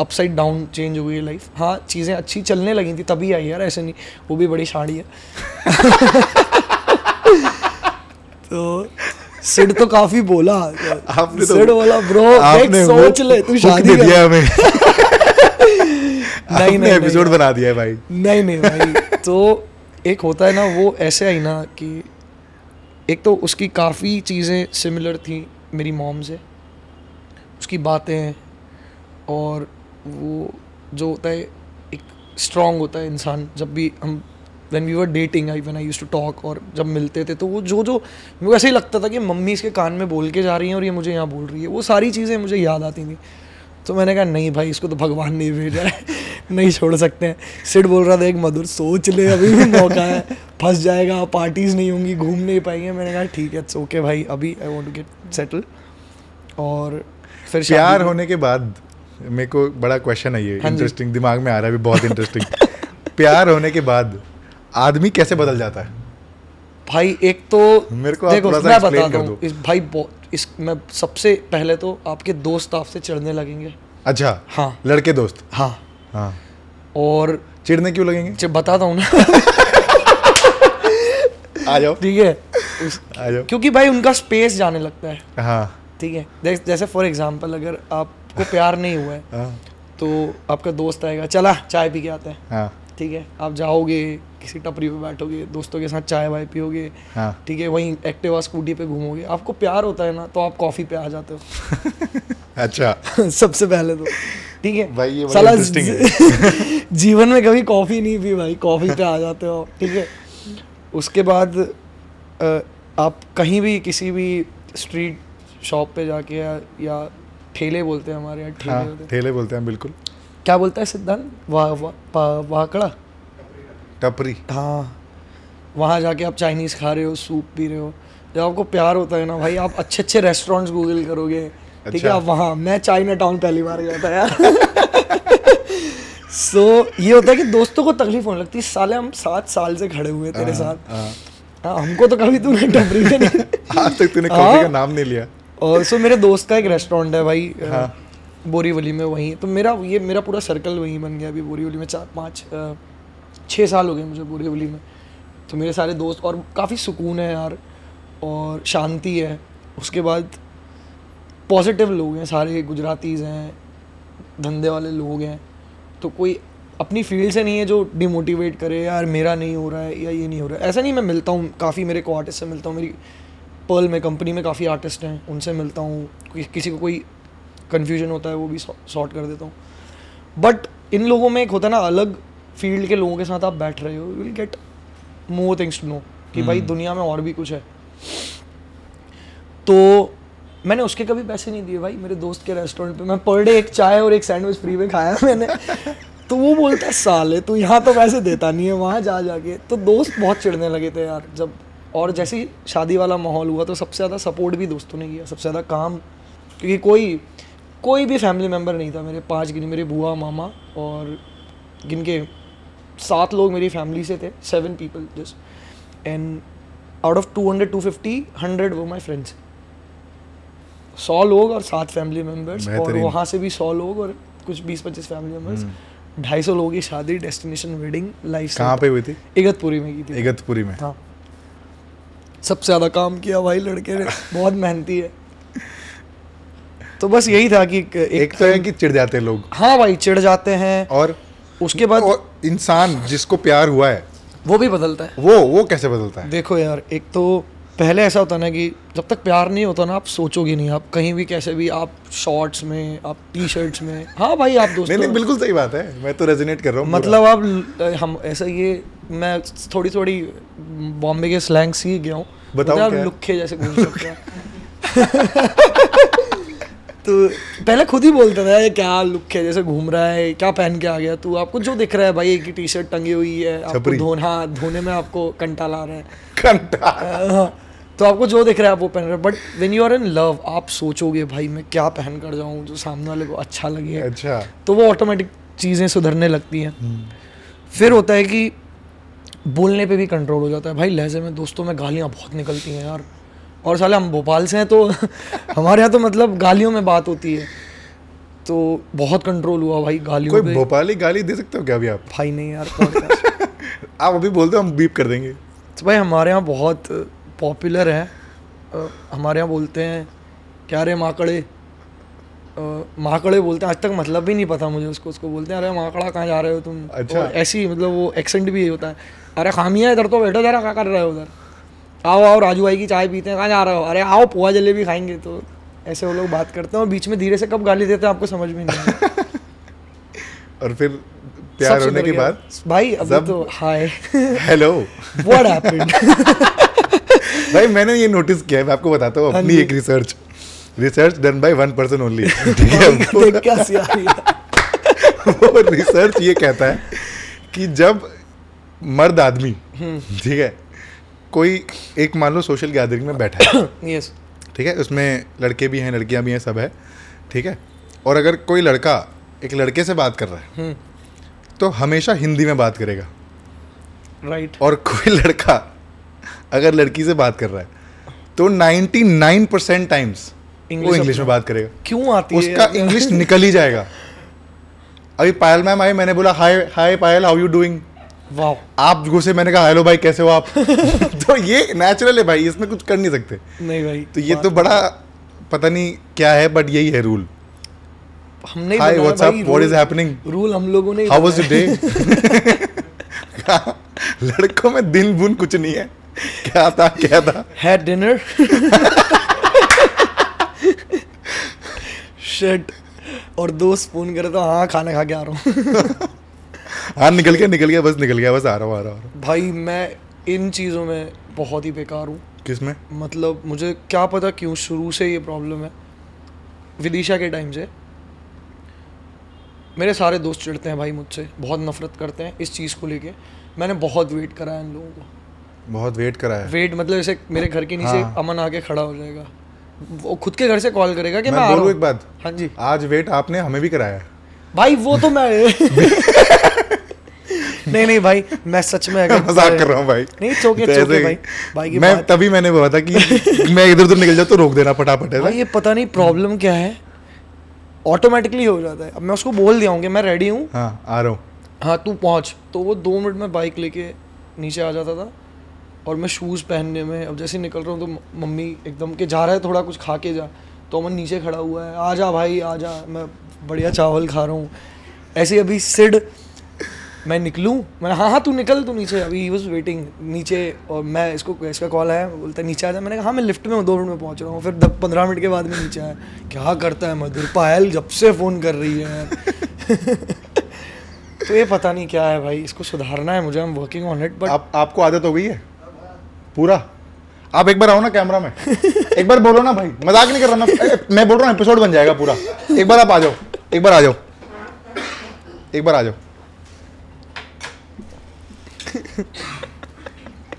अपसाइड डाउन चेंज हो गई है लाइफ हाँ चीज़ें अच्छी चलने लगी थी तभी आई यार ऐसे नहीं वो भी बड़ी साड़ी है। तो सिड तो काफ़ी बोला। आपने तो- सिड बोला ब्रो आपने सोच ले तू शादी कर दिया हमें। नहीं नहीं एपिसोड बना दिया है भाई। नहीं नहीं भाई तो एक होता है ना वो ऐसे आई ना कि एक तो उसकी काफ़ी चीज़ें सिमिलर थी मेरी मॉम से उसकी बातें और वो जो होता है एक स्ट्रॉन्ग होता है इंसान जब भी हम when we were dating I when I used to talk और जब मिलते थे तो वो जो जो मुझे ऐसे ही लगता था कि मम्मी इसके कान में बोल के जा रही हैं और ये मुझे यहाँ बोल रही है वो सारी चीज़ें मुझे याद आती थी। तो मैंने कहा नहीं भाई इसको तो भगवान नहीं भेजा है नहीं छोड़ सकते हैं। सिड बोल रहा था एक मधुर सोच ले अभी भी मौका है फंस जाएगा पार्टीज़ नहीं होंगी घूम नहीं पाएँगे। मैंने कहा ठीक है इट्स ओके भाई अभी I want to get settle और फिर प्यार होने के बाद मेरे को बड़ा क्वेश्चन है ये हाँ इंटरेस्टिंग दिमाग में आ रहा है अभी बहुत इंटरेस्टिंग प्यार होने के बाद आदमी कैसे बदल जाता है? भाई एक तो मेरे को देखो मैं हूँ। दो। इस भाई इस मैं सबसे पहले तो आपके दोस्त आपसे चिढ़ने लगेंगे। अच्छा हाँ। लड़के दोस्त? हाँ। हाँ। और चिढ़ने क्यों लगेंगे? बताता हूँ ना। आ जाओ। ठीक है? आ जाओ। क्योंकि भाई उनका स्पेस जाने लगता है। हाँ। ठीक है? जैसे फॉर एग्जांपल अगर आपको प्यार नहीं हुआ है हाँ। तो आपका दोस्त आएगा चला चाय पी के आते हैं। हाँ। ठीक है? आप जाओगे किसी टपरी पे बैठोगे दोस्तों के साथ चाय वाय पियोगे हाँ। ठीक है? वहीं एक्टिवा स्कूटी पे घूमोगे। आपको प्यार होता है ना तो आप कॉफ़ी पे आ जाते हो। अच्छा। सबसे पहले तो। ठीक है? भाई, ये साला जी- जीवन में कभी कॉफ़ी नहीं पी भाई कॉफ़ी पे आ जाते हो ठीक है? उसके बाद आप कहीं भी किसी भी स्ट्रीट शॉप पे जाके या, या ठेले बोलते हैं हमारे यहाँ ठेले हाँ। ठेले बोलते हैं बिल्कुल। क्या बोलता है सिद्धांत? वाह वाह पा- वाकड़ा। टपरी। हाँ। वहाँ जाके आप चाइनीज़ खा रहे हो सूप पी रहे हो। जब आपको प्यार होता है ना भाई आप अच्छे अच्छे रेस्टोरेंट्स गूगल करोगे। ठीक है अच्छा। आप वहाँ मैं चाइना टाउन पहली बार गया था यार। सो so, ये होता है कि दोस्तों को तकलीफ़ होने लगती है। साले हम सात साल से खड़े हुए हैं तेरे साथ। हाँ। हाँ, हमको तो कभी तूने टपरी में नहीं आज तक तूने हाँ। कॉफ़ी का नाम नहीं लिया। और सो मेरे दोस्त का एक रेस्टोरेंट है भाई। हाँ। बोरीवली में वहीं तो मेरा ये, मेरा पूरा सर्कल वहीं बन गया अभी बोरीवली में चार, पाँच छः साल हो गए मुझे बोरीवली में। तो मेरे सारे दोस्त और काफ़ी सुकून है यार और शांति है। उसके बाद पॉजिटिव लोग हैं, सारे गुजरातीज़ हैं, धंधे वाले लोग हैं। तो कोई अपनी फ़ील्ड से नहीं है जो डिमोटिवेट करे, यार मेरा नहीं हो रहा है या ये नहीं हो रहा है। ऐसा नहीं मैं मिलता हूँ, काफ़ी मेरे को आर्टिस्ट से मिलता हूँ। मेरी पर्ल में कंपनी में काफ़ी आर्टिस्ट हैं, उनसे मिलता हूँ। किसी को कोई कन्फ्यूज़न होता है वो भी सॉर्ट कर देता हूँ। बट इन लोगों में एक होता है ना अलग फ़ील्ड के लोगों के साथ आप बैठ रहे हो you will get more things to know कि भाई दुनिया में और भी कुछ है। तो मैंने उसके कभी पैसे नहीं दिए भाई मेरे दोस्त के रेस्टोरेंट पे। मैं पर डे एक चाय और एक सैंडविच फ्री में खाया मैंने। तो वो बोलता है साले तू यहाँ तो पैसे देता नहीं है वहाँ जा जाके। तो दोस्त बहुत चिढ़ने लगे थे यार जब और जैसे ही शादी वाला माहौल हुआ तो सबसे ज़्यादा सपोर्ट भी दोस्तों ने किया सबसे ज़्यादा काम। क्योंकि कोई कोई भी फैमिली मेंबर नहीं था मेरे पाँच गिने मेरे बुआ मामा और गिनके सात लोग मेरी फैमिली से थे seven people just and out of two hundred two fifty hundred वो माई फ्रेंड्स सौ लोग और सात फैमिली मेंबर्स और हम्म। वहाँ से भी सौ लोग और कुछ बीस पच्चीस फैमिली मेंबर्स ढाई सौ लोगों की शादी डेस्टिनेशन वेडिंग लाइफ कहाँ पे हुई थी? इगतपुरी में की थी। इगतपुरी में। हाँ। सबसे ज़्यादा काम किया भाई लड़के ने। बहुत मेहनती है। तो बस यही था कि एक, एक तो है कि चिढ़ जाते हैं लोग। हाँ भाई चिढ़ जाते हैं। और उसके बाद इंसान जिसको प्यार हुआ है वो भी बदलता है। वो वो कैसे बदलता है? देखो यार एक तो पहले ऐसा होता ना कि जब तक प्यार नहीं होता ना आप सोचोगे नहीं। आप कहीं भी कैसे भी आप शॉर्ट्स में आप टी शर्ट्स में। हाँ भाई आप दोस्तों नहीं बिल्कुल सही बात है। मैं तो रेजोनेट कर रहा हूँ मतलब आप हम ऐसा ये मैं थोड़ी थोड़ी बॉम्बे के स्लैंग सीख गया हूँ। बताओ क्या? है? जैसे घूम सकते हैं। तो पहले खुद ही बोलता था क्या लुक है जैसे घूम रहा है क्या पहन के आ गया तू? आपको जो दिख रहा है भाई एक ही टी शर्ट टंगी हुई है आपको। धोना हाँ धोने में आपको कंटा ला रहा है। घंटा हाँ, तो आपको जो दिख रहा है आप वो पहन रहे but when you are in love आप सोचोगे भाई मैं क्या पहन कर जाऊँ जो सामने वाले को अच्छा लगे? अच्छा। तो वो ऑटोमेटिक चीज़ें सुधरने लगती हैं। फिर होता है कि बोलने पे भी कंट्रोल हो जाता है। भाई लहजे में दोस्तों में गालियाँ बहुत निकलती हैं यार। और साले हम भोपाल से हैं तो हमारे यहाँ तो मतलब गालियों में बात होती है। तो बहुत कंट्रोल हुआ भाई गालियों कोई भोपाली गाली दे सकते हो क्या अभी आप? भाई नहीं यार आप अभी बोलते हो हम बीप कर देंगे। तो भाई हमारे यहाँ बहुत पॉपुलर है। हमारे यहाँ बोलते हैं क्या रे माकड़े? माकड़े बोलते हैं। आज तक मतलब भी नहीं पता मुझे उसको उसको बोलते हैं अरे माकड़ा कहाँ जा रहे हो तुम? अच्छा। ऐसी मतलब वो एक्सेंट भी होता है। अरे खामिया इधर तो बैठो जरा क्या कर रहे हो उधर? आओ आओ राजू भाई की चाय पीते हैं कहाँ जा रहे हो? अरे आओ पोहा जलेबी खाएँगे तो। ऐसे वो लोग बात करते हैं और बीच में धीरे से कब गाली देते हैं आपको समझ में नहीं और फिर प्यार होने के बाद भाई अभी सब- तो हाय। हेलो व्हाट हैपेंड भाई मैंने ये नोटिस किया है मैं आपको बताता हूँ हाँ अपनी एक research research done by one person only ठीक है वो रिसर्च ये कहता है कि जब मर्द आदमी हम्म। ठीक है कोई एक मान लो सोशल गैदरिंग में बैठा है। यस ठीक है? उसमें लड़के भी हैं लड़कियाँ भी हैं सब है। ठीक है? और अगर कोई लड़का एक लड़के से बात कर रहा है हम्म। तो हमेशा हिंदी में बात करेगा। राइट और कोई लड़का अगर लड़की से बात कर रहा है तो 99% परसेंट टाइम्स वो इंग्लिश में बात करेगा। क्यों आती उसका इंग्लिश निकल ही जाएगा। अभी पायल मैम आई मैंने बोला hi hi Payal how you doing वाह। आप घुसे मैंने कहा हेलो भाई कैसे हो आप? तो ये नेचुरल है भाई इसमें कुछ कर नहीं सकते। नहीं भाई तो ये तो बड़ा पता नहीं क्या है बट यही है रूल हमने hi what's up what is happening rule हम लोगों ने हाउ वाज योर डे लड़कों में दिन बुन कुछ नहीं है। क्या था क्या था? है हैड डिनर शिट और दोस्त फ़ोन करे तो हाँ खाना खा के आ रहा हूँ। हाँ निकल गया निकल गया बस निकल गया बस आ रहा हूँ आ रहा हूँ भाई मैं इन चीज़ों में बहुत ही बेकार हूँ। किसमें मतलब मुझे क्या पता क्यों शुरू से ये प्रॉब्लम है। विदिशा के टाइम से। मेरे सारे दोस्त चिढ़ते हैं भाई मुझसे बहुत नफरत करते हैं इस चीज़ को लेके। मैंने बहुत वेट करा है इन लोगों को। बहुत वेट करा है। वेट मतलब जैसे मेरे घर के नीचे हाँ। अमन आके खड़ा हो जाएगा। वो खुद के घर से कॉल करेगा कि मैं, मैं बोलूँ एक बात? हाँ जी। आज वेट आपने हमें भी कराया भाई वो तो मैं नहीं नहीं भाई मैं सच में अगर मज़ाक कर रहा हूँ भाई। नहीं चौके तो चौके भाई भाई की मैं तभी मैंने बोला था कि मैं इधर उधर निकल जाऊँ तो रोक देना फटाफट है ये पता नहीं प्रॉब्लम क्या है। ऑटोमेटिकली हो जाता है। अब मैं उसको बोल दिया हूँ कि मैं रेडी हूँ। हाँ आ रहा हूँ। हाँ तू पहुँच। तो वो दो मिनट में बाइक लेके नीचे आ जाता था। और मैं शूज़ पहनने में अब जैसे निकल रहा हूँ तो मम्मी एकदम के जा रहा है थोड़ा कुछ खा के जा। तो अमन नीचे खड़ा हुआ है। आ जा भाई आ जा। मैं बढ़िया चावल खा रहा हूँ। ऐसे अभी सिड मैं निकलूँ? मैंने हाँ हाँ तू निकल, तू नीचे। अभी ही वॉज़ वेटिंग नीचे और मैं इसको, इसका कॉल आया बोलता है, नीचे आ जा। मैंने कहा हाँ मैं लिफ्ट में हूँ, दो मिनट में पहुँच रहा हूँ। फिर पंद्रह मिनट के बाद में नीचे आया। क्या करता है मधुर? पायल जब से फ़ोन कर रही है। तो ये पता नहीं क्या है भाई, इसको सुधारना है मुझे I am working on it but आप, आपको आदत हो गई है? पूरा? आप एक बार आओ ना कैमरा में। एक बार बोलो ना भाई। मज़ाक नहीं कर रहा मैं मैं बोल रहा हूँ एपिसोड बन जाएगा पूरा। एक बार आप आ जाओ। एक बार आ जाओ। एक बार आ जाओ।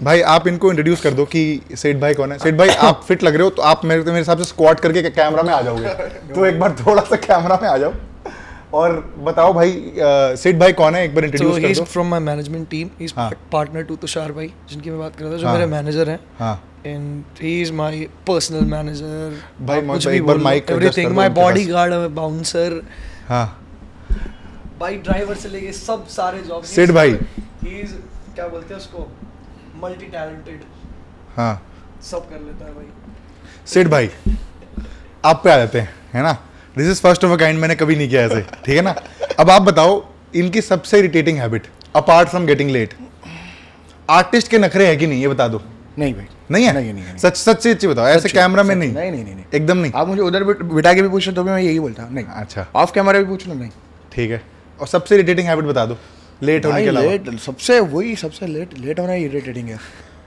भाई आप इनको इंट्रोड्यूस कर दो कि सेठ भाई कौन है सेठ भाई आप फिट लग रहे हो तो आप मेरे मेरे हिसाब से स्क्वाट करके कैमरा में आ जाओगे तो एक बार थोड़ा सा कैमरा में आ जाओ और बताओ भाई सेठ भाई कौन है एक बार इंट्रोड्यूस कर दो my management team. He's हाँ. partner to तुषार भाई जिनकी मैं बात कर रहा था जो हाँ. मेरे मैनेजर हैं हाँ and he is my personal manager. भाई, आप मैं कुछ एक भी बार बोल adjust कर उनके पास। bodyguard bouncer हाँ भाई ड्राइवर से लेके सब सारे जॉब सेठ भाई। ही इज़ क्या बोलते हैं उसको? मल्टी टैलेंटेड हाँ। सब कर लेता है भाई। सेठ भाई आप पे आ जाते हैं है ना? This is first of a kind मैंने कभी नहीं किया ऐसे ठीक है ना? अब आप बताओ इनकी सबसे irritating habit apart from getting late artist के नखरे है कि नहीं? ये बता दो। नहीं भाई। नहीं है? नहीं, नहीं, नहीं। सच सच से अच्छी बताओ ऐसे कैमरा में नहीं? नहीं नहीं नहीं नहीं। एकदम नहीं। आप मुझे उधर बिठ- के भी पूछ लो तो भी मैं यही बोलता नहीं। अच्छा। ऑफ़ कैमरा भी पूछ लो नहीं। ठीक है। और सबसे इरिटेटिंग हैबिट बता दो। लेट होने के लेट सबसे वही सबसे लेट लेट होना इरिटेटिंग है।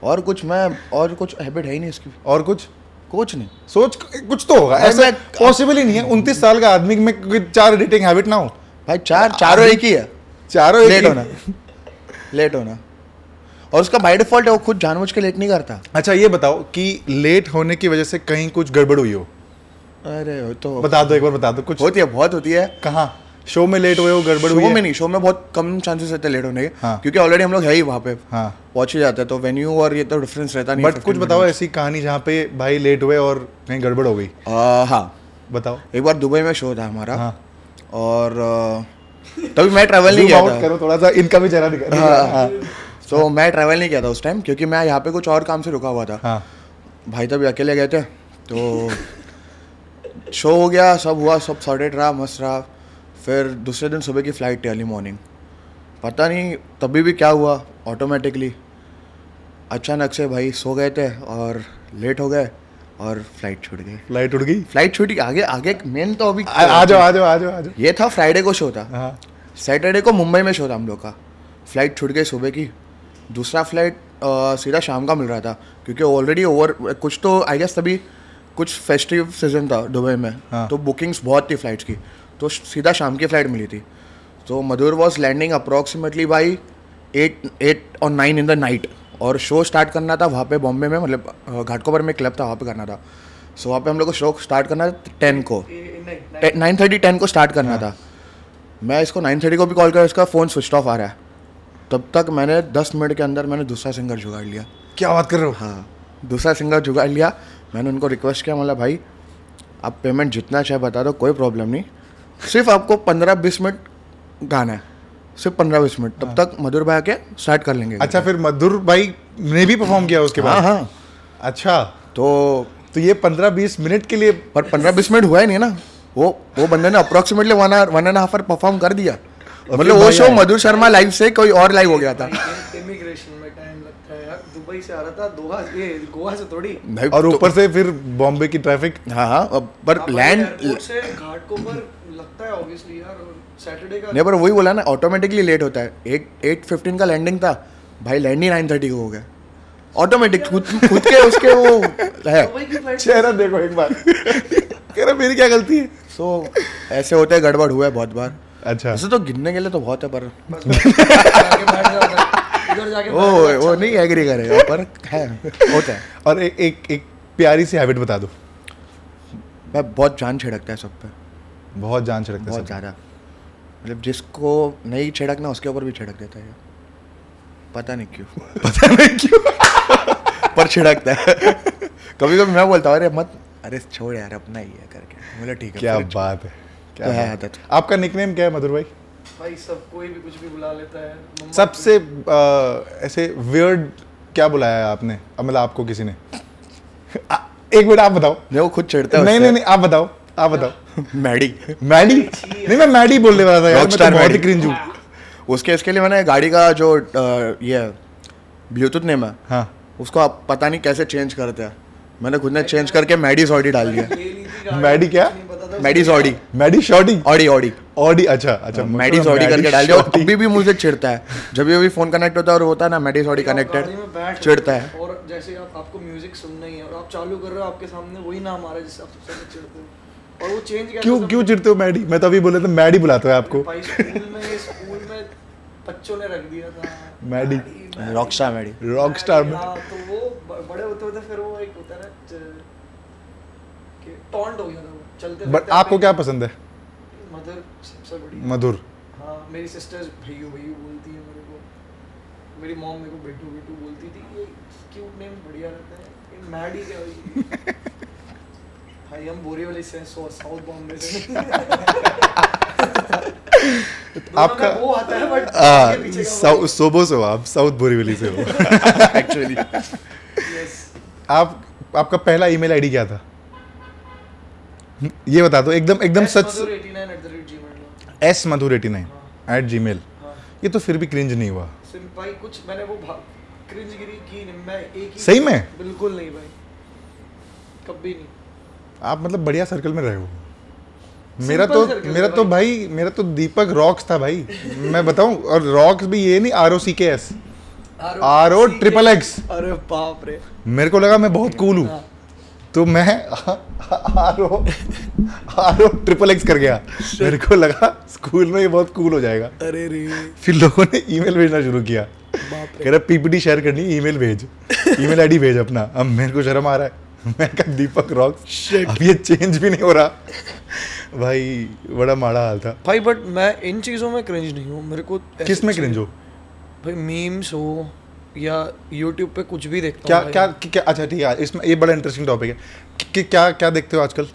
और कुछ मैं और कुछ हैबिट है ही नहीं इसकी। और कुछ? कुछ नहीं। सोच कुछ तो होगा। ऐसा पॉसिबल ही नहीं है। उनतीस साल का आदमी में चार इरिटेटिंग हैबिट ना हो। भाई चार चारों एक ही है। चारों लेट होना। लेट होना। और उसका बाय डिफ़ॉल्ट है वो खुद जानबूझ के लेट नहीं करता। अच्छा ये बताओ कि लेट होने की वजह से कहीं कुछ गड़बड़ हुई हो? अरे तो बता दो एक बार बता दो कुछ होती है बहुत होती है। कहाँ? शो में लेट हुए हो गड़बड़ हुई शो में नहीं शो में बहुत कम चांसेस रहते हैं लेट होने के। हाँ। क्योंकि ऑलरेडी हम लोग है ही वहाँ पे। हाँ। पहुँच ही जाते हैं तो वेन्यू और ये तो डिफरेंस रहता नहीं बट कुछ बताओ। ऐसी कहानी जहाँ पे भाई लेट हुए और कहीं गड़बड़ हो गई। हाँ। बताओ। एक बार दुबई में शो था हमारा। हाँ। और तभी मैं ट्रैवल नहीं किया था। करो थोड़ा सा इनका भी चेहरा दिखा हाँ। तो मैं ट्रैवल नहीं किया था उस टाइम क्योंकि मैं यहाँ पे कुछ और काम से रुका हुआ था। हाँ। भाई तभी अकेले गए थे तो शो हो गया सब हुआ सब सॉर्टेड रहा मस्त रहा। फिर दूसरे दिन सुबह की फ़्लाइट थी अर्ली मॉर्निंग पता नहीं तभी भी क्या हुआ ऑटोमेटिकली अचानक से भाई सो गए थे और लेट हो गए और फ़्लाइट छूट गई। फ़्लाइट उड़ गई? फ़्लाइट छूट गई। आगे आगे मेन तो अभी आ जाओ आ जाओ आ जाओ आ जाओ। ये था फ्राइडे को शो था। हाँ। सैटरडे को मुंबई में शो था हम लोग का। फ़्लाइट छूट गई सुबह की। दूसरा फ़्लाइट सीधा शाम का मिल रहा था क्योंकि ऑलरेडी ओवर कुछ तो आई गेस तभी कुछ फेस्टिव सीज़न था दुबई में। हाँ। तो बुकिंग्स बहुत थी फ्लाइट्स की। तो सीधा शाम की फ़्लाइट मिली थी। तो Madhur was landing approximately by eight eight और नाइन इन द नाइट और शो स्टार्ट करना था वहाँ पे बॉम्बे में मतलब घाटकोपर में क्लब था वहाँ पे करना था। सो so, वहाँ पे हम लोग को शो स्टार्ट करना था टेन को। नाइन थर्टी टेन को स्टार्ट करना था। मैं इसको नाइन थर्टी को भी कॉल कर इसका फ़ोन स्विच ऑफ़ आ रहा है। तब तक मैंने दस मिनट के अंदर मैंने दूसरा सिंगर जुगाड़ लिया। क्या बात कर रहे हो? हाँ दूसरा सिंगर जुगाड़ लिया। मैंने उनको रिक्वेस्ट किया मतलब भाई आप पेमेंट जितना चाहे बता दो कोई प्रॉब्लम नहीं। सिर्फ़ आपको पंद्रह बीस मिनट गाना है। सिर्फ़ पंद्रह बीस मिनट। तब तक मधुर भाई आके स्टार्ट कर लेंगे। अच्छा फिर मधुर भाई ने भी परफॉर्म किया उसके हाँ बाद? हाँ अच्छा। तो तो ये पंद्रह बीस मिनट के लिए पर पंद्रह बीस मिनट हुआ ही नहीं ना। वो वो बंदे ने approximately one hour one and half hour perform कर दिया। मतलब वो शो मधुर शर्मा लाइव से कोई और लाइव हो गया था। इमिग्रेशन में टाइम लगता है यार। दुबई से आ रहा था दोहा ये गोवा से थोड़ी। और तो- ऊपर से फिर बॉम्बे की ट्रैफ़िक हाँ हाँ पर लैंड से घाट को पर लगता है ऑब्वियसली यार सैटरडे का नहीं पर वही बोला ना ऑटोमेटिकली लेट होता है। एट एट फिफ्टीन का लैंडिंग था। भाई लैंड ही नाइन थर्टी को हो गया। ऑटोमेटिक खुद खुद के उसके वो है। फ़्लाइट चेहरा देखो एक बार। कह रहा मेरी क्या गलती है? सो ऐसे होते हैं गड़बड़ हुआ है बहुत बार। अच्छा। ऐसे तो गिनने के लिए तो बहुत है पर वो वो अच्छा। नहीं एग्री करेगा पर है होता है। और एक एक एक प्यारी सी हैबिट बता दो। भाई बहुत जान छिड़कता है सब पे। बहुत जान छिड़कते बहुत ज़्यादा। मतलब जिसको नहीं छिड़कना उसके ऊपर भी छिड़क देता है पता नहीं क्यों। पता नहीं क्यों। पर छिड़कता है। कभी कभी मैं बोलता हूँ अरे मत अरे छोड़ यार अपना ही है करके। बोले ठीक है क्या बात है क्या तो है आदत। आपका निकनेम क्या है मधुर भाई? भाई सब कोई भी कुछ भी बुला लेता है। सबसे ऐसे वियर्ड क्या बुलाया है आपने? अब मतलब आपको किसी ने? आ, एक मिनट आप बताओ। नहीं वो खुद चिढ़ता है नहीं नहीं नहीं आप बताओ। आप बताओ। मैडी। मैडी? नहीं मैं मैडी बोलने वाला था यार मैं तो बहुत ही मैडी। क्रिंज हूँ। उसके इसके लिए मैंने गाड़ी का जो ये ब्लूटूथ नेम है हाँ। उसको आप पता नहीं कैसे चेंज करते हैं। मैंने खुद ने चेंज करके मैडीज ऑडी डाल दिया। मैडी क्या? Maddy's Audi Maddy shorty Audi Audi Audi अच्छा अच्छा मुझे मैडीज लगा ऑडी मैडी करके डाल दिया। और अभी भी मुझे चिढ़ता है। जब भी अभी फ़ोन कनेक्ट होता है और होता है ना मैडी में कनेक्टेड चिढ़ता है। और जैसे आप आपको म्यूज़िक सुनना ही है और आप चालू कर रहे हो आपके सामने वही नाम आ रहा है जिससे आप सबसे चिढ़ते हो। और वो चेंज कैसे क्यों क्यों चिढ़ते हो मैडी? मैं तो अभी बोले तो मैडी बुलाता है आपको। भाई स्कूल में स्कूल में बच्चों ने रख दिया था। Maddy. Rockstar Maddy. Rock star में हाँ तो वो बड़े होते होते फिर वो एक होता है ना कि टॉन्ट हो गया था वो। चलते बट आपको क्या पसंद है? मदर सबसे बड़ी मधुर। हाँ मेरी सिस्टर्स भैयू भैयू बोलती है मेरे को। मेरी मॉम मेरे को बेटू बेटू बोलती थी ये क्यूट नेम बढ़िया रहता है। मैडी क्या हुई भाई हम बोरीवली से सो साउथ बॉम्बे से आपका- वो आता है बट आ, साउ- सोबो से हो आप साउथ बोरीवली से हो। एक्चुअली आप आपका पहला ईमेल आईडी क्या था? ये बता दो एकदम एकदम सच S Madhur eighty nine eight Gmail ये तो फिर भी क्रिंज नहीं हुआ। भाई कुछ मैंने वो क्रिंजगिरी की नहीं मैं एक ही सही में? बिल्कुल नहीं भाई। कभी नहीं। आप मतलब बढ़िया सर्कल में रहे हो। मेरा तो मेरा तो भाई मेरा तो दीपक रॉक्स था भाई। मैं बताऊँ और रॉक्स भी ये नहीं R O C K S R O triple X अरे बाप रे। मेरे को लगा मैं बहुत कूल हूँ। हाँ। तो मैं R O R O triple X कर गया। मेरे को लगा स्कूल में ये बहुत कूल हो जाएगा। अरे रे। फिर लोगों ने ईमेल भेजना शुरू किया। कह रहा पीपीटी शेयर करनी ईमेल भेज। ईमेल आईडी भेज अपना। अब मेरे को शर्म आ रहा है। मैं कहा दीपक रॉक्स अब ये चेंज भी नहीं हो रहा। भाई बड़ा माड़ा हाल था। भाई बट मैं इन चीज़ों में क्रिंज नहीं हूँ। मेरे को किसमें क्रिंज हो? भाई मीम्स हो या यूट्यूब पे कुछ भी देखता क्या हूँ क्या क्या अच्छा ठीक है इसमें ये बड़ा इंटरेस्टिंग टॉपिक है। कि, क्या क्या देखते हो आजकल?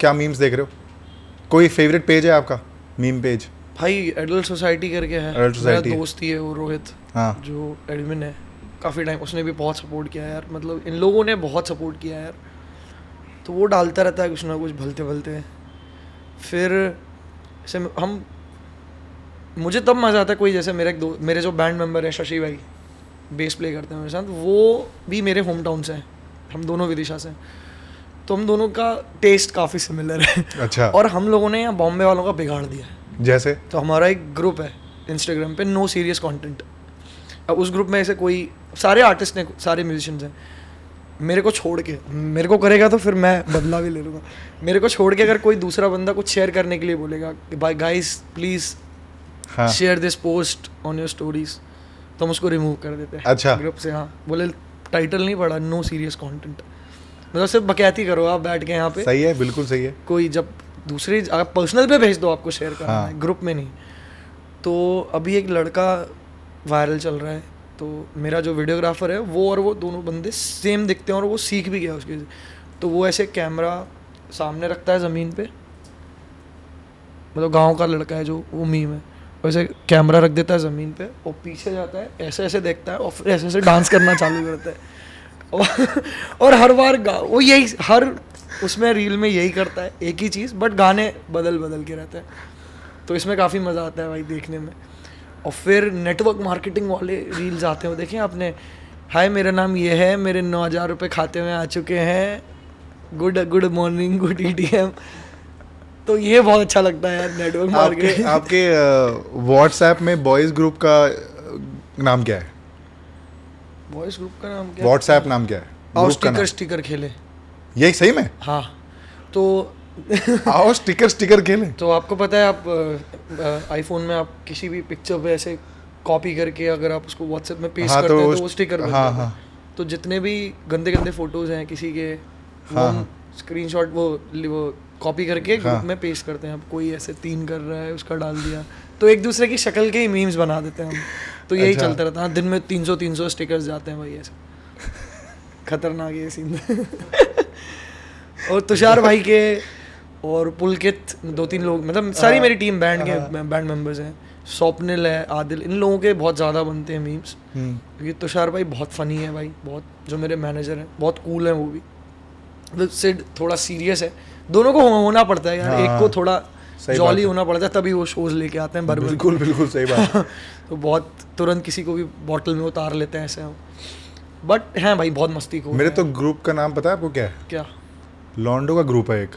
क्या मीम्स देख रहे हो? कोई फेवरेट पेज है आपका? मीम पेज भाई एडल्ट सोसाइटी करके है। है। दोस्त ही है वो रोहित हाँ। जो एडमिन है। काफ़ी टाइम उसने भी बहुत सपोर्ट किया यार। मतलब इन लोगों ने बहुत सपोर्ट किया यार। तो वो डालता रहता है कुछ ना कुछ भलते भलते। फिर जैसे हम मुझे तब मज़ा आता है कोई जैसे मेरे एक दो मेरे जो बैंड मेंबर है शशि भाई बेस प्ले करते हैं मेरे साथ वो भी मेरे होम टाउन से हैं। हम दोनों विदिशा से हैं। तो हम दोनों का टेस्ट काफ़ी सिमिलर है। अच्छा। और हम लोगों ने यहाँ बॉम्बे वालों का बिगाड़ दिया है। जैसे? तो हमारा एक ग्रुप है इंस्टाग्राम पे नो सीरियस कंटेंट अब उस ग्रुप में ऐसे कोई सारे आर्टिस्ट हैं सारे म्यूजिशियंस हैं। मेरे को छोड़ के मेरे को करेगा तो फिर मैं बदला भी ले लूँगा। मेरे को छोड़ के अगर कोई दूसरा बंदा कुछ शेयर करने के लिए बोलेगा कि भाई guys please share this post on your stories तो हम उसको रिमूव कर देते हैं। अच्छा। ग्रुप से हाँ। बोले टाइटल नहीं पड़ा नो सीरियस कंटेंट मतलब सिर्फ़ बकैती करो आप बैठ के यहाँ पे। सही है बिल्कुल सही है। कोई जब दूसरी आप पर्सनल पे भेज दो आपको शेयर करना हाँ। है ग्रुप में नहीं। तो अभी एक लड़का वायरल चल रहा है। तो मेरा जो वीडियोग्राफर है वो और वो दोनों बंदे सेम दिखते हैं और वो सीख भी गया उसके तो वो ऐसे कैमरा सामने रखता है ज़मीन पे। मतलब गाँव का लड़का है जो वो मीम है। वैसे कैमरा रख देता है ज़मीन पे और पीछे जाता है ऐसे ऐसे देखता है और फिर ऐसे ऐसे डांस करना चालू करता है। और, और हर बार गा वो यही हर उसमें रील में यही करता है एक ही चीज़ बट गाने बदल बदल के रहते हैं। तो इसमें काफ़ी मज़ा आता है भाई देखने में। और फिर नेटवर्क मार्केटिंग वाले रील्स आते हैं देखें आपने। हाय मेरा नाम ये है मेरे नौ हज़ार रुपये खाते में आ चुके हैं। Good good morning good E T M तो ये बहुत अच्छा लगता है यार नेटवर्क आपके मार्केटिंग आपके व्हाट्सएप में बॉयज़ ग्रुप का नाम क्या है? वॉइस ग्रुप का नाम क्या? व्हाट्सएप नाम क्या है? नाम। स्टिकर स्टिकर खेले। यही सही में? हाँ। तो आओ स्टिकर स्टिकर खेलें तो आपको पता है आप आईफोन में आप किसी भी पिक्चर पे ऐसे कॉपी करके अगर आप उसको व्हाट्सएप में पेस्ट हाँ, करते तो हैं तो वो स्टिकर बन हाँ, है। हाँ। तो जितने भी गंदे गंदे फ़ोटोज़ हैं किसी के वो हाँ, स्क्रीनशॉट वो वो कॉपी करके ग्रुप हाँ। में पेस्ट करते हैं अब कोई ऐसे तीन कर रहा है उसका डाल दिया तो एक दूसरे की शक्ल के ही मीम्स बना देते हैं हम तो यही अच्छा। चलता रहता है हाँ, दिन में तीन सौ तीन सौ स्टिकर्स जाते हैं भाई ऐसे खतरनाक ये सीन और तुषार भाई के और पुलकित दो तीन लोग मतलब सारी मेरी टीम बैंड के बैंड मेंबर्स हैं। स्वप्निल है आदिल इन लोगों के बहुत ज़्यादा बनते हैं मीम्स हम्म, क्योंकि तुषार भाई बहुत फ़नी है भाई बहुत जो मेरे मैनेजर हैं बहुत कूल हैं वो भी। मतलब सिड थोड़ा सीरियस है। दोनों को होना पड़ता है यार हाँ, एक को थोड़ा सही जॉली होना पड़ता है तभी वो शोज़ लेके आते हैं बर्बर बिल्कुल बिल्कुल सही बात तो बहुत तुरंत किसी को भी बॉटल में उतार लेते हैं ऐसे हम। बट हैं भाई बहुत मस्ती को मेरे तो ग्रुप का नाम पता है आपको क्या है? क्या? लॉन्डो का ग्रुप है एक।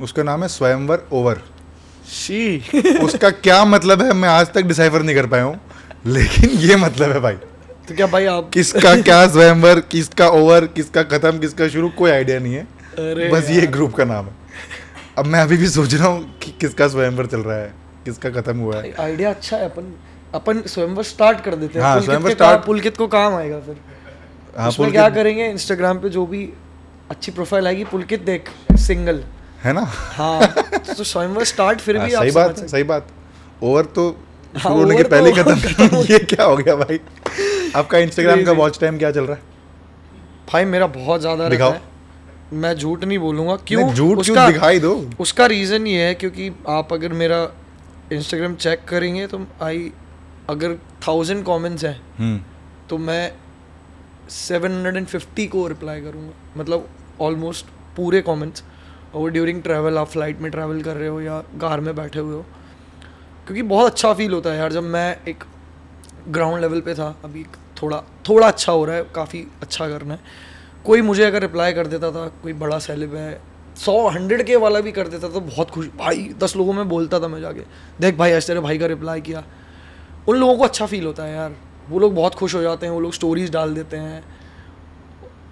उसका नाम है स्वयंवर ओवर। शी। उसका क्या मतलब है मैं आज तक डिसाइफर नहीं कर पाया हूँ लेकिन ये मतलब है भाई। तो क्या भाई आप किसका क्या स्वयंवर किसका ओवर किसका खत्म किसका शुरू कोई आइडिया नहीं है। अरे बस ये ग्रुप का नाम है। अब मैं अभी भी सोच रहा हूँ कि किसका स्वयंवर चल रहा है किसका खत्म हुआ है। आइडिया अच्छा है अपन अपन स्वयंवर स्टार्ट कर देते हैं। हाँ, पुलकित स्वयंवर start- पुलकित को काम आएगा फिर। हाँ, उसमें क्या करेंगे? इंस्टाग्राम पे जो भी अच्छी प्रोफ़ाइल आएगी पुलकित देख सिंगल है ना? हाँ तो स्वयंवर स्टार्ट फिर हाँ, भी सही बात सही बात। ओवर तो हाँ, शुरू होने के पहले ही तो खत्म। ये क्या हो गया भाई? आपका इंस्टाग्राम का वॉच टाइम क्या चल रहा है? भाई मेरा बहुत ज़्यादा रहता। है। मैं झूठ नहीं बोलूँगा। क्यों? झूठ क्यों दिखाई दो? उसका रीज़न ये है क्योंकि आप अगर मेरा इंस्टाग्राम चेक करेंगे तो आई अगर थाउज़ेंड कमेंट्स हैं हम्म। तो मैं 750 को रिप्लाई करूँगा। मतलब ऑलमोस्ट पूरे कमेंट्स और ड्यूरिंग ट्रैवल आप फ़्लाइट में ट्रैवल कर रहे हो या कार में बैठे हुए हो, क्योंकि बहुत अच्छा फील होता है यार जब मैं एक ग्राउंड लेवल पे था, अभी थोड़ा थोड़ा अच्छा हो रहा है, काफ़ी अच्छा करना है। कोई मुझे अगर रिप्लाई कर देता था, कोई बड़ा सेलिब है, सौ हंड्रेड के वाला भी कर देता तो बहुत खुश, भाई, दस लोगों में बोलता था मैं जाके, देख भाई, ऐसे भाई का रिप्लाई किया। उन लोगों को अच्छा फील होता है यार, वो लोग बहुत खुश हो जाते हैं, वो लोग स्टोरीज डाल देते हैं।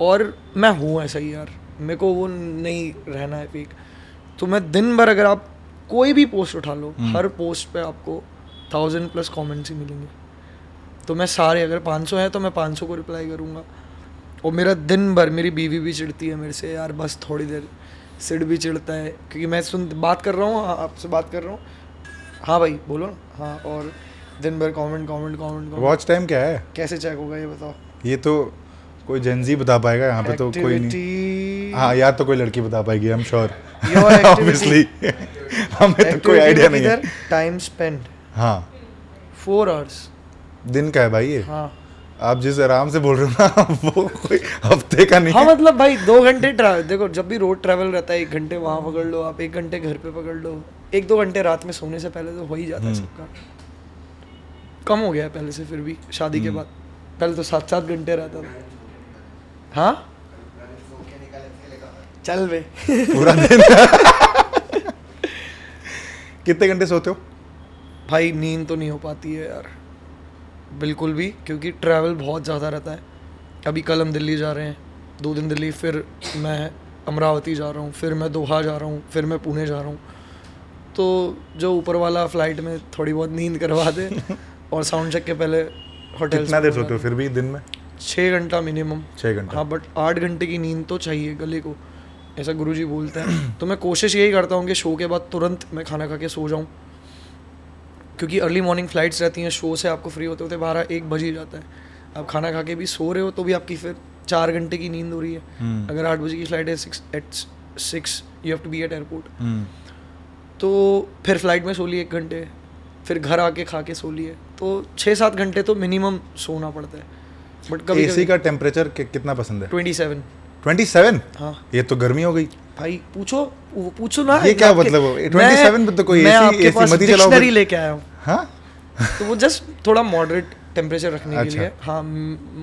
और मैं हूँ ऐसा ही यार। मेरे को वो नहीं रहना है पीक तो मैं दिन भर अगर आप कोई भी पोस्ट उठा लो हर पोस्ट पे आपको थाउज़ेंड प्लस कमेंट्स ही मिलेंगे। तो मैं सारे अगर 500 है तो मैं 500 को रिप्लाई करूँगा। और मेरा दिन भर मेरी बीवी भी चिढ़ती है मेरे से यार बस थोड़ी देर सिड भी चिढ़ता है। क्योंकि मैं सुन बात कर रहा हूँ हाँ, आपसे बात कर रहा हूँ। हाँ भाई बोलो ना। हाँ और दिन भर comment comment comment watch time क्या है? कैसे चेक होगा ये बताओ? ये तो कोई जेंजी बता पाएगा यहाँ पे तो कोई नहीं। हाँ यार तो कोई लड़की बता पाएगी आई एम श्योर ऑब्वियसली हमें तो कोई आइडिया नहीं है। टाइम स्पेंड हाँ। फोर आवर्स दिन का है भाई ये। हाँ। आप जिस आराम से बोल रहे हो ना वो कोई हफ़्ते का नहीं हाँ मतलब भाई दो घंटे ट्रैवल देखो जब भी रोड ट्रैवल रहता है एक घंटे वहाँ पकड़ लो आप एक घंटे घर पे पकड़ लो। एक दो घंटे रात में सोने से पहले तो हो ही जाता है हम्म। सबका। कम हो गया है पहले से फिर भी शादी के हम्म। बाद। पहले तो सात सात घंटे रहता था। हाँ? चल बे। पूरा दिन। कितने घंटे सोते हो? भाई नींद तो नहीं हो पाती है यार। बिल्कुल भी क्योंकि ट्रैवल बहुत ज़्यादा रहता है। अभी कल हम दिल्ली जा रहे हैं। दो दिन दिल्ली फिर मैं अमरावती जा रहा हूँ फिर मैं दोहा जा रहा हूँ फिर मैं पुणे जा रहा हूँ। तो जो ऊपर वाला फ़्लाइट में थोड़ी बहुत नींद करवा दे और साउंड चेक के पहले होटल कितना देर सोते हो फिर भी दिन में? छः घंटा मिनिमम छः घंटा। हाँ बट आठ घंटे की नींद तो चाहिए गले को ऐसा गुरु जी बोलते हैं। तो मैं कोशिश यही करता हूँ कि शो के बाद तुरंत मैं खाना खा के सो जाऊँ। क्योंकि अर्ली मॉर्निंग फ्लाइट्स रहती हैं शो से आपको फ्री होते होते बारह एक बज ही जाता है। आप खाना खा के भी सो रहे हो तो भी आपकी फिर चार घंटे की नींद हो रही है। हम्म, अगर आठ बजे की फ़्लाइट है six eight six you have to be at airport तो फिर फ़्लाइट में सो लिए एक घंटे फिर घर आके खा के सो लिए। तो छः सात घंटे तो मिनिमम सोना पड़ता है। बट कभी एसी का टेम्परेचर कितना पसंद है? ट्वेंटी सेवन ट्वेंटी सेवन हाँ। ये तो गर्मी हो गई। भाई पूछो वो पूछो ना। ये क्या मतलब? मैं- 27 तो कोई पास मत ही चलाओ लेके आया हूँ। हाँ? तो वो जस्ट थोड़ा मॉडरेट टेम्परेचर रखने के अच्छा। लिए। हाँ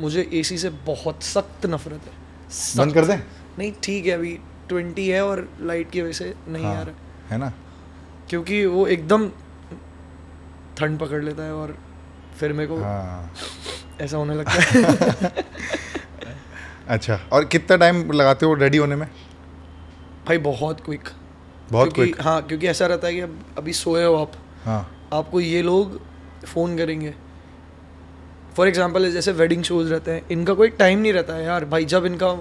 मुझे एसी से बहुत सख्त नफरत है। सख्त। बंद कर दें? नहीं ठीक है अभी ट्वेंटी है और लाइट की वजह से नहीं आ हाँ, रहा। है ना? क्योंकि वो एकदम ठंड पकड़ लेता है और फिर मेरे को हाँ। ऐसा होने लगता है अच्छा और कितना टाइम लगाते हो रेडी होने में? भाई बहुत क्विक बहुत क्विक हाँ क्योंकि ऐसा रहता है कि अब अभी सोए हो आप। हाँ। आपको ये लोग फ़ोन करेंगे। फॉर एग्ज़ाम्पल जैसे वेडिंग शोज़ रहते हैं इनका कोई टाइम नहीं रहता है यार। भाई जब इनका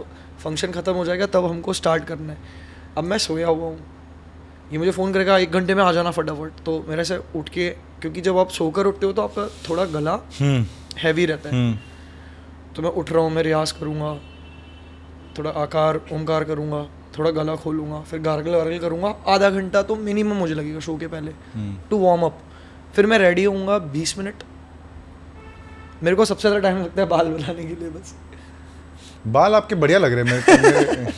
फ़ंक्शन ख़त्म हो जाएगा तब हमको स्टार्ट करना है। अब मैं सोया हुआ हूँ। ये मुझे फ़ोन करेगा एक घंटे में आ जाना फटाफट। तो मेरे से उठ के क्योंकि जब आप सोकर उठते हो तो आपका थोड़ा गला हम्म। हैवी रहता है। हम्म। तो मैं उठ रहा हूँ मैं रियाज करूँगा थोड़ा आकार ओमकार करूँगा थोड़ा गला खोलूँगा फिर गार्गल वार्गल करूँगा। आधा घंटा तो मिनिमम मुझे लगेगा शो के पहले टू वार्म अप फिर मैं रेडी होऊँगा बीस मिनट मेरे को सबसे ज़्यादा टाइम लगता है बाल बनाने के लिए बस। बाल आपके बढ़िया लग रहे हैं मेरे-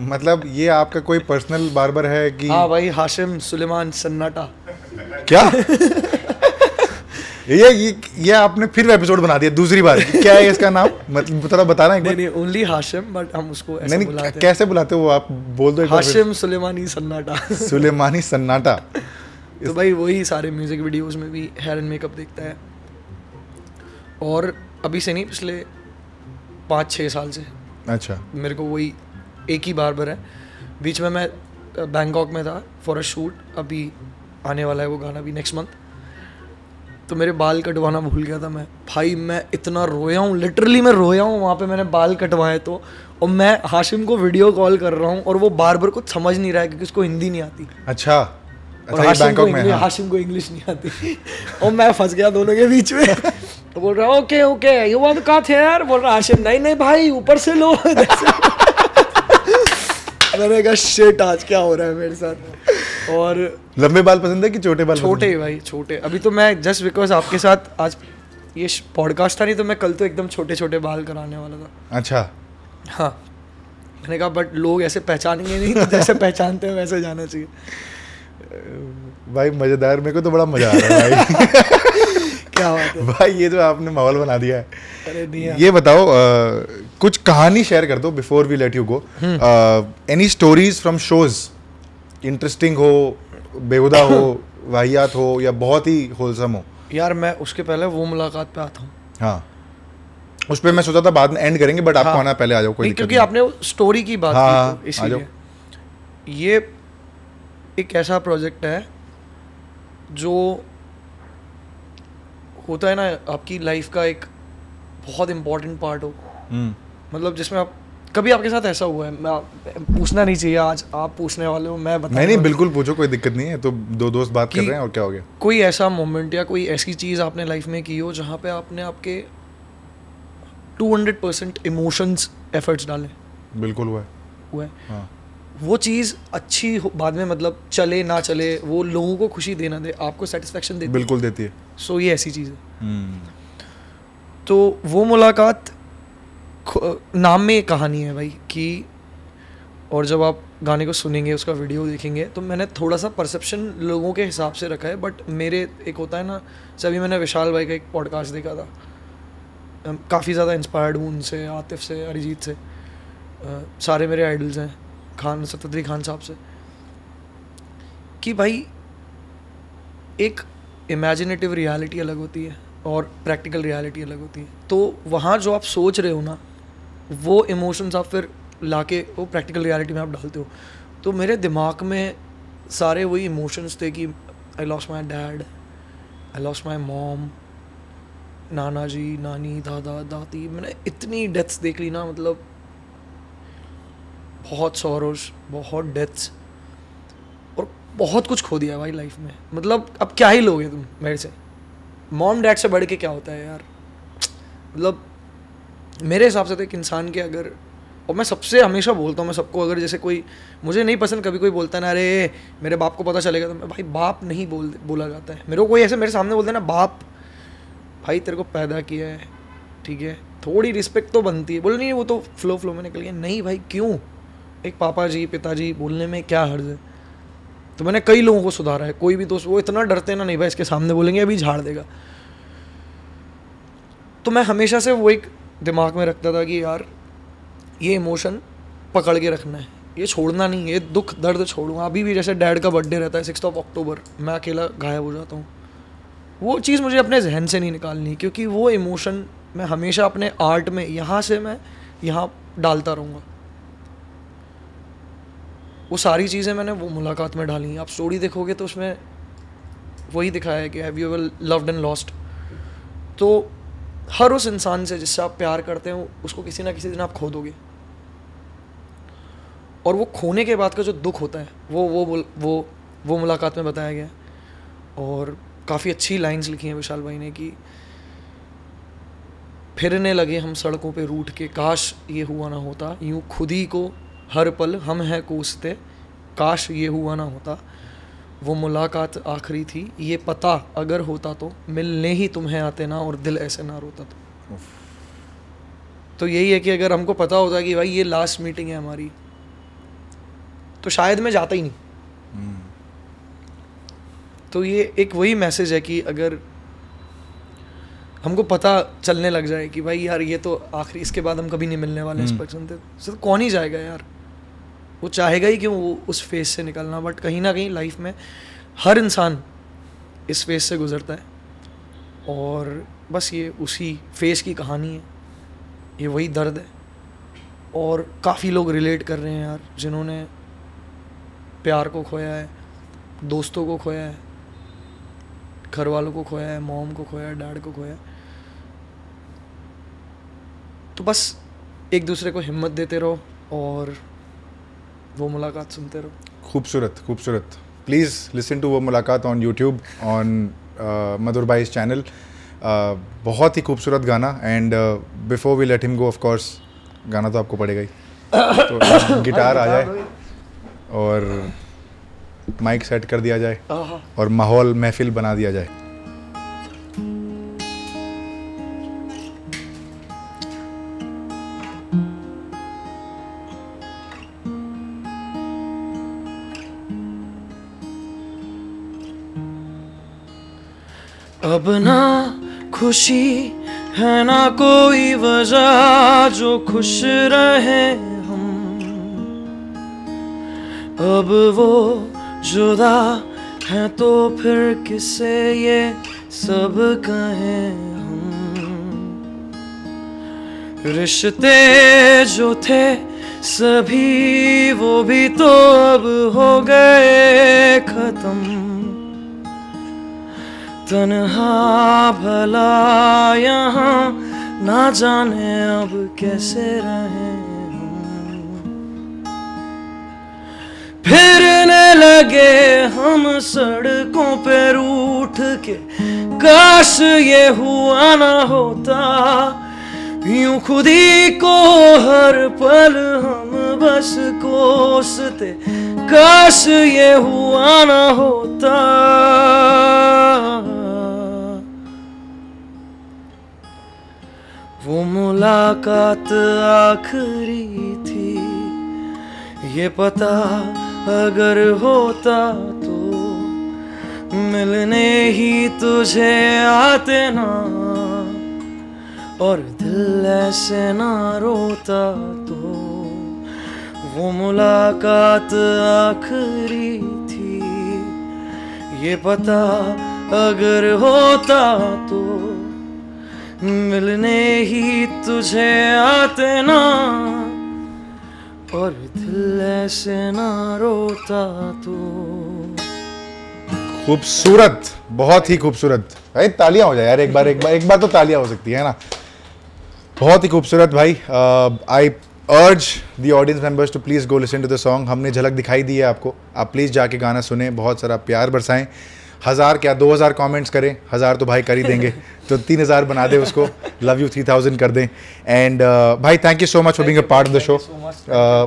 मतलब ये आपका कोई पर्सनल बार्बर है कि हाँ भाई हाशिम सुलेमान सन्नाटा। क्या? ये ये ये आपने फिर एपिसोड बना दिया दूसरी बार। क्या है इसका नाम? मतलब थोड़ा बताना एक नहीं बार। नहीं ओनली हाशिम बट हम उसको ऐसे नहीं नहीं बुलाते हैं। कैसे बुलाते हो आप? बोल दो। हाशिम सुलेमानी सन्नाटा। सुलेमानी सन्नाटा। तो भाई वही सारे म्यूज़िक वीडियोस में भी हेयर एंड मेकअप देखता है। और अभी से नहीं पिछले पाँच छः साल से। अच्छा। मेरे को वही एक ही बार बार है। बीच में मैं बैंकॉक में था फॉर अ शूट अभी आने वाला है वो गाना भी नेक्स्ट मंथ तो मेरे बाल कटवाना भूल गया था मैं। भाई मैं इतना रोया हूँ लिटरली मैं रोया हूँ वहाँ पे मैंने बाल कटवाए तो। और मैं हाशिम को वीडियो कॉल कर रहा हूँ और वो बार्बर कुछ समझ नहीं रहा है क्योंकि उसको हिंदी नहीं आती। अच्छा। और अच्छा हाशिम को इंग्लिश हाँ। हाशिम को इंग्लिश नहीं आती। और मैं फंस गया दोनों के बीच में। तो बोल रहा ओके ओके यू वांट का थे यार बोल रहा हाशिम नहीं नहीं भाई ऊपर से लो। मैंने कहा शिट आज क्या हो रहा है मेरे साथ? और लंबे बाल पसंद है कि छोटे बाल छोटे भाई छोटे। अभी तो मैं जस्ट बिकॉज़ आपके साथ आज ये पॉडकास्ट था नहीं तो मैं कल तो एकदम छोटे छोटे बाल कराने वाला था। अच्छा। हाँ। मैंने कहा बट लोग ऐसे पहचानेंगे नहीं तो जैसे पहचानते हैं वैसे जाना चाहिए। भाई मज़ेदार मेरे को तो बड़ा मज़ा आ रहा है भाई। क्या बात है। भाई ये तो आपने माहौल बना दिया है। अरे ये बताओ अ, कुछ कहानी शेयर कर दो before we let you go any stories from shows interesting हो बेहुदा हो वाहियात हो या बहुत ही होलसम हो। यार मैं उसके पहले वो मुलाकात पे आता हूँ। हाँ। उस पर मैं सोचा था बाद में एंड करेंगे बट आपको हाँ। आना पहले आ जाओ कोई क्योंकि आपने स्टोरी की बात हाँ, की हाँ, तो आ इसीलिए। ये एक ऐसा प्रोजेक्ट है जो होता है ना आपकी लाइफ का एक बहुत इम्पोर्टेंट पार्ट हो। हम्म, मतलब जिसमें आप कभी आपके साथ ऐसा हुआ है? मैं पूछना नहीं चाहिए आज आप पूछने वाले हो मैं बता नहीं नहीं बिल्कुल पूछो कोई दिक्कत नहीं है तो दो दोस्त बात कर रहे हैं और क्या हो गया? कोई ऐसा मोमेंट या कोई ऐसी चीज़ आपने लाइफ में की हो जहाँ पे आपने आपके 200 परसेंट इमोशंस एफर्ट्स डाले? बिल्कुल हुआ है। हुए हाँ। वो चीज़ अच्छी बाद में मतलब चले ना चले वो लोगों को खुशी देना दे आपको सेटिस्फेक्शन दे बिल्कुल देती है। सो ये ऐसी चीज़ है। हम्म, तो वो मुलाकात नाम में एक कहानी है भाई कि और जब आप गाने को सुनेंगे उसका वीडियो देखेंगे तो मैंने थोड़ा सा परसेप्शन लोगों के हिसाब से रखा है बट मेरे एक होता है ना सभी मैंने विशाल भाई का एक पॉडकास्ट देखा था। काफ़ी ज़्यादा इंस्पायर्ड हूँ उनसे आतिफ से अरिजीत से अ, सारे मेरे आइडल्स हैं खान सतद्री खान साहब से। कि भाई एक इमेजिनेटिव रियलिटी अलग होती है और प्रैक्टिकल रियलिटी अलग होती है। तो वहाँ जो आप सोच रहे हो ना वो इमोशंस आप फिर ला के वो प्रैक्टिकल रियलिटी में आप डालते हो। तो मेरे दिमाग में सारे वही इमोशंस थे कि I lost my dad I lost my mom नाना जी नानी, दादा, दादी, मैंने इतनी डेथ्स देख ली ना मतलब बहुत सौरोज बहुत डेथ्स और बहुत कुछ खो दिया भाई लाइफ में। मतलब अब क्या ही लोगे तुम मेरे से? मॉम डैड से बढ़ के क्या होता है यार? मतलब मेरे हिसाब से तो एक इंसान के अगर, और मैं सबसे हमेशा बोलता हूँ, मैं सबको अगर जैसे कोई, मुझे नहीं पसंद कभी कोई बोलता ना, अरे, मेरे बाप को पता चलेगा। तो मैं, भाई, बाप नहीं बोल, बोला जाता है। मेरे को कोई ऐसे मेरे सामने बोलते ना, बाप, भाई, तेरे को पैदा किया है, ठीक है? थोड़ी रिस्पेक्ट तो बनती है। बोले, नहीं, वो तो फ्लो फ्लो में निकल गया। नहीं भाई, क्यों? एक पापा जी पिताजी बोलने में क्या हर्ज है? तो मैंने कई लोगों को सुधारा है। कोई भी दोस्त, वो इतना डरते ना, नहीं भाई, इसके सामने बोलेंगे, अभी झाड़ देगा। तो मैं हमेशा से वो एक दिमाग में रखता था कि यार, ये इमोशन पकड़ के रखना है। ये छोड़ना नहीं है दुख दर्द छोड़ूँगा। अभी भी जैसे डैड का बर्थडे रहता है सिक्स ऑफ़ अक्टूबर मैं अकेला गायब हो जाता हूँ। वो चीज़ मुझे अपने जहन से नहीं निकालनी, क्योंकि वो इमोशन मैं हमेशा अपने आर्ट में, यहाँ से मैं यहाँ डालता रहूँगा। वो सारी चीज़ें मैंने वो मुलाकात में डाली। आप स्टोरी देखोगे तो उसमें वही दिखाया है कि have you ever loved and lost तो हर उस इंसान से जिससे आप प्यार करते हो उसको किसी ना किसी दिन आप खो दोगे। और वो खोने के बाद का जो दुख होता है वो वो वो वो, मुलाकात में बताया गया। और काफ़ी अच्छी लाइंस लिखी हैं विशाल भाई ने कि फिरने लगे हम सड़कों पे रूठ के काश ये हुआ ना होता। यूँ खुद ही को हर पल हम हैं कोसते काश ये हुआ ना होता। वो मुलाकात आखिरी थी। ये पता अगर होता तो मिलने ही तुम्हें आते ना और दिल ऐसे ना रोता तो। तो यही है कि अगर हमको पता होता कि भाई ये लास्ट मीटिंग है हमारी तो शायद मैं जाता ही नहीं। तो ये एक वही मैसेज है कि अगर हमको पता चलने लग जाए कि भाई यार ये तो आखिरी इसके बाद हम कभी नहीं मिलने वाले इस पर्सन से। तो कौन ही जाएगा यार। वो चाहेगा ही क्यों वो उस फ़ेज़ से निकलना बट कहीं ना कहीं लाइफ में हर इंसान इस फ़ेज़ से गुजरता है। और बस ये उसी फेस की कहानी है। ये वही दर्द है। और काफ़ी लोग रिलेट कर रहे हैं यार, जिन्होंने प्यार को खोया है, दोस्तों को खोया है घर वालों को खोया है मॉम को खोया है डैड को खोया है। तो बस एक दूसरे को हिम्मत देते रहो और वो मुलाकात सुनते रहो। खूबसूरत खूबसूरत। प्लीज़ लिसन टू वो मुलाकात ऑन यूट्यूब ऑन मधुर भाईज चैनल बहुत ही खूबसूरत गाना and before we let him go of course गाना तो आपको पड़ेगा ही। तो गिटार आ जाए और माइक सेट कर दिया जाए और माहौल महफिल बना दिया जाए। अब ना खुशी है ना कोई वजह, जो खुश रहे हम। अब वो जुदा है तो फिर किसे ये सब कहें हम? रिश्ते जो थे सभी, वो भी तो अब हो गए खत्म। तन्हा भला यहाँ ना जाने अब कैसे रहे फिरने लगे हम सड़कों पे रूठ के, काश ये हुआ ना होता। यूँ खुदी को हर पल हम बस कोसते, काश ये हुआ ना होता। वो मुलाकात आखिरी थी। ये पता अगर होता तो मिलने ही तुझे आते ना। और दिल ऐसे ना रोता तो वो मुलाकात आखिरी थी। ये पता अगर होता तो मिलने ही तुझे आते ना। और दिल ऐसे ना रोता तो। खूबसूरत, बहुत ही खूबसूरत। भाई, तालियाँ हो जाए यार, एक बार एक बार एक बार तो तालियाँ हो सकती है ना? बहुत ही खूबसूरत भाई I urge the audience members to please go listen to the song हमने झलक दिखाई दी है आपको। आप प्लीज़ जाके गाना सुने, बहुत सारा प्यार बरसाएँ। हज़ार क्या दो हज़ार कॉमेंट्स करें हज़ार तो भाई कर ही देंगे। तो तीन हज़ार बना दे उसको लव यू थ्री थाउज़ेंड कर दें। एंड uh, भाई thank you so much for being a part of the show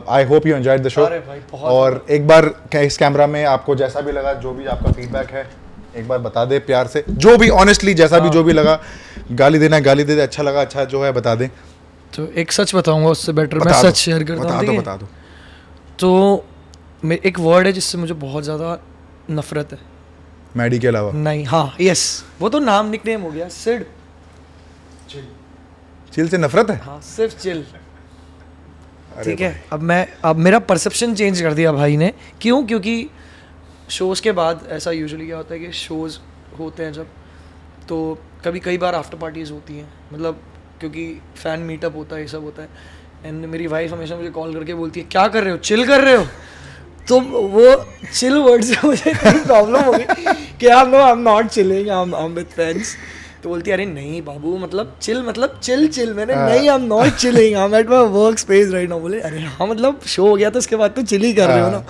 I hope you enjoyed the show और एक बार इस कैमरा में आपको जैसा भी लगा जो भी आपका फीडबैक है एक बार बता दे प्यार से। जो भी ऑनेस्टली जैसा भी जो भी लगा गाली देना गाली दे दे अच्छा लगा अच्छा जो है बता दें। तो एक सच बताऊँगा उससे बेटर मैं बता दो, सच शेयर करता बता दो बता दो। तो मे- एक वर्ड है जिससे मुझे बहुत ज़्यादा नफरत है। मैडी के अलावा। नहीं हाँ यस वो तो नाम निकनेम हो गया सिड। चिल। से नफरत है? हाँ सिर्फ़ चिल। ठीक है अब मैं अब मेरा परसेप्शन चेंज कर दिया भाई ने। क्यों? क्योंकि शोज़ के बाद ऐसा यूजुअली क्या होता है कि शोज़ होते हैं जब तो कभी कई बार आफ्टर पार्टीज़ होती हैं। मतलब क्योंकि फ़ैन मीटअप होता है ये सब होता है। एंड मेरी वाइफ हमेशा मुझे कॉल करके बोलती है क्या कर रहे हो? चिल कर रहे हो? तो वो चिल वर्ड से मुझे प्रॉब्लम हो गई कि आप no I am not chilling I am with friends तो बोलती अरे नहीं बाबू मतलब चिल मतलब चिल चिल मैंने नहीं I am not chilling I am at my work space right now बोले अरे हाँ मतलब शो हो गया तो उसके बाद तो चिल ही कर रहे हो ना?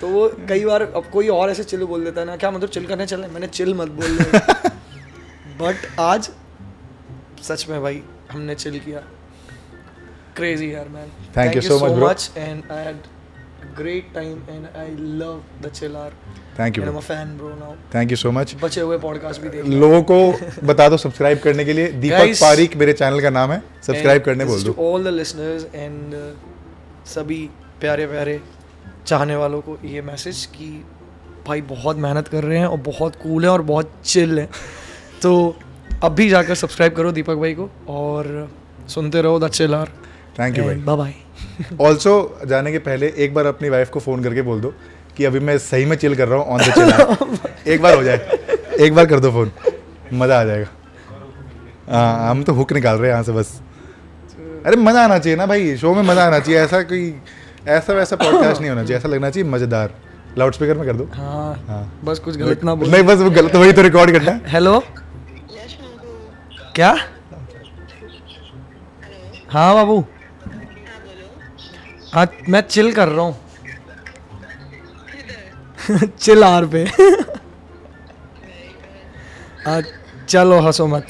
तो वो कई बार अब कोई और ऐसे चिल बोल देता है ना क्या मतलब चिल करने चले मैंने चिल मत बोल बट आज सच में भाई हमने चिल किया। क्रेजी यार man Thank you so much, bro. much and I had a great time and I love the chill hour thank you and I'm a fan bro now. Thank you so much बचे हुए podcast भी देख लोगों को बता दो subscribe करने के लिए। दीपक Guys, पारिक मेरे चैनल का नाम है। सब्सक्राइब करने बोल दो। ऑल द लिसनर्स एंड सभी प्यारे प्यारे चाहने वालों को ये मैसेज कि भाई बहुत मेहनत कर रहे हैं और बहुत कूल है और बहुत चिल है। तो अब भी जाकर सब्सक्राइब करो दीपक भाई को और सुनते रहो the chill hour thank you भाई बाय बाय ऑल्सो जाने के पहले एक बार अपनी वाइफ को फ़ोन करके बोल दो कि अभी मैं सही में चिल कर रहा हूँ ऑन द चिल एक बार हो जाए। एक बार कर दो फ़ोन मज़ा आ जाएगा। हाँ हम तो हुक निकाल रहे हैं यहाँ से बस। अरे मज़ा आना चाहिए ना भाई शो में मज़ा आना चाहिए। ऐसा कोई ऐसा वैसा पॉडकास्ट नहीं होना चाहिए। ऐसा लगना चाहिए मज़ेदार। लाउड स्पीकर में कर दो। हाँ हाँ। बस कुछ गलत ना बोल। नहीं बस वो गलत वही तो रिकॉर्ड करना है। हेलो क्या? हाँ बाबू। हाँ मैं चिल कर रहा हूँ। चिल आर पे। हाँ चलो हंसो मत।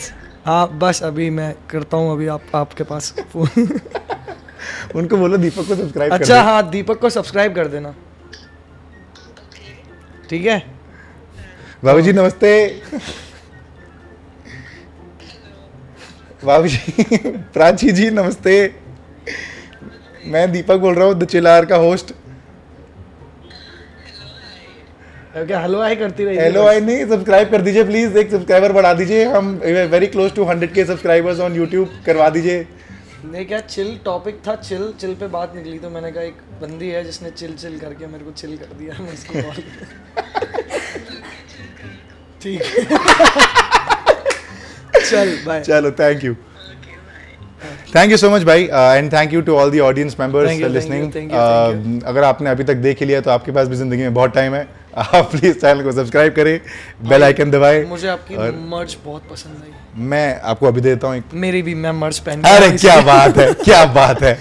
हाँ बस अभी मैं करता हूँ अभी आप आपके पास फ़ोन उनको बोलो दीपक को सब्सक्राइब अच्छा हाँ दीपक को सब्सक्राइब कर देना। ठीक है? बाबू जी नमस्ते। बाबू जी प्राची जी नमस्ते। मैं दीपक बोल रहा हूँ द चिलार का होस्ट हेलो आई करती रही हेलो आई नहीं सब्सक्राइब कर दीजिए प्लीज़ एक सब्सक्राइबर बढ़ा दीजिए। हम वेरी क्लोज टू हंड्रेड के सब्सक्राइबर्स ऑन यूट्यूब करवा दीजिए। नहीं क्या चिल टॉपिक था? चिल चिल पे बात निकली तो मैंने कहा एक बंदी है जिसने चिल चिल करके मेरे को चिल कर दिया मैं इसको कॉल ठीक चल बाय चलो thank you thank you so much भाई and thank you to all the audience members listening अगर आपने अभी तक देख लिया तो आपके पास भी ज़िंदगी में बहुत टाइम है। आप प्लीज़ चैनल को सब्सक्राइब करें बेल आइकन दबाएँ मुझे आपकी और- मर्च बहुत पसंद आई। मैं आपको अभी देता हूँ एक मेरी भी मैं मर्च पहन अरे क्या बात है क्या बात है।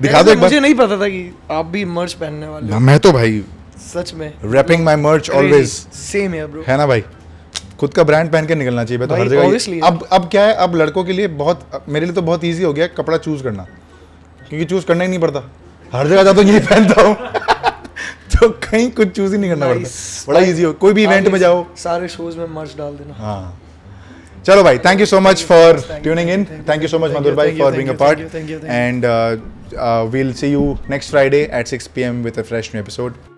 दिखा दो एक मुझे नहीं पता था कि आप भी मर्च पहनने वाले मैं तो भाई सच में। Rapping my merch always same है ब्रो है ना भाई? खुद का ब्रांड पहन के निकलना चाहिए तो हर जगह अब अब क्या है अब लड़कों के लिए बहुत मेरे लिए तो बहुत इजी हो गया कपड़ा चूज़ करना। क्योंकि चूज़ करना ही नहीं पड़ता। हर जगह जाता यही पहनता हूँ। तो कहीं कुछ चूज़ ही नहीं करना पड़ता। बड़ा इजी हो। कोई भी इवेंट में जाओ। सारे शोज़ में मर्च डाल देना। हाँ। चलो भाई thank you so much for tuning in thank you so much Madhur भाई for being a part. And we'll see you next Friday at 6 p.m. with a fresh new episode.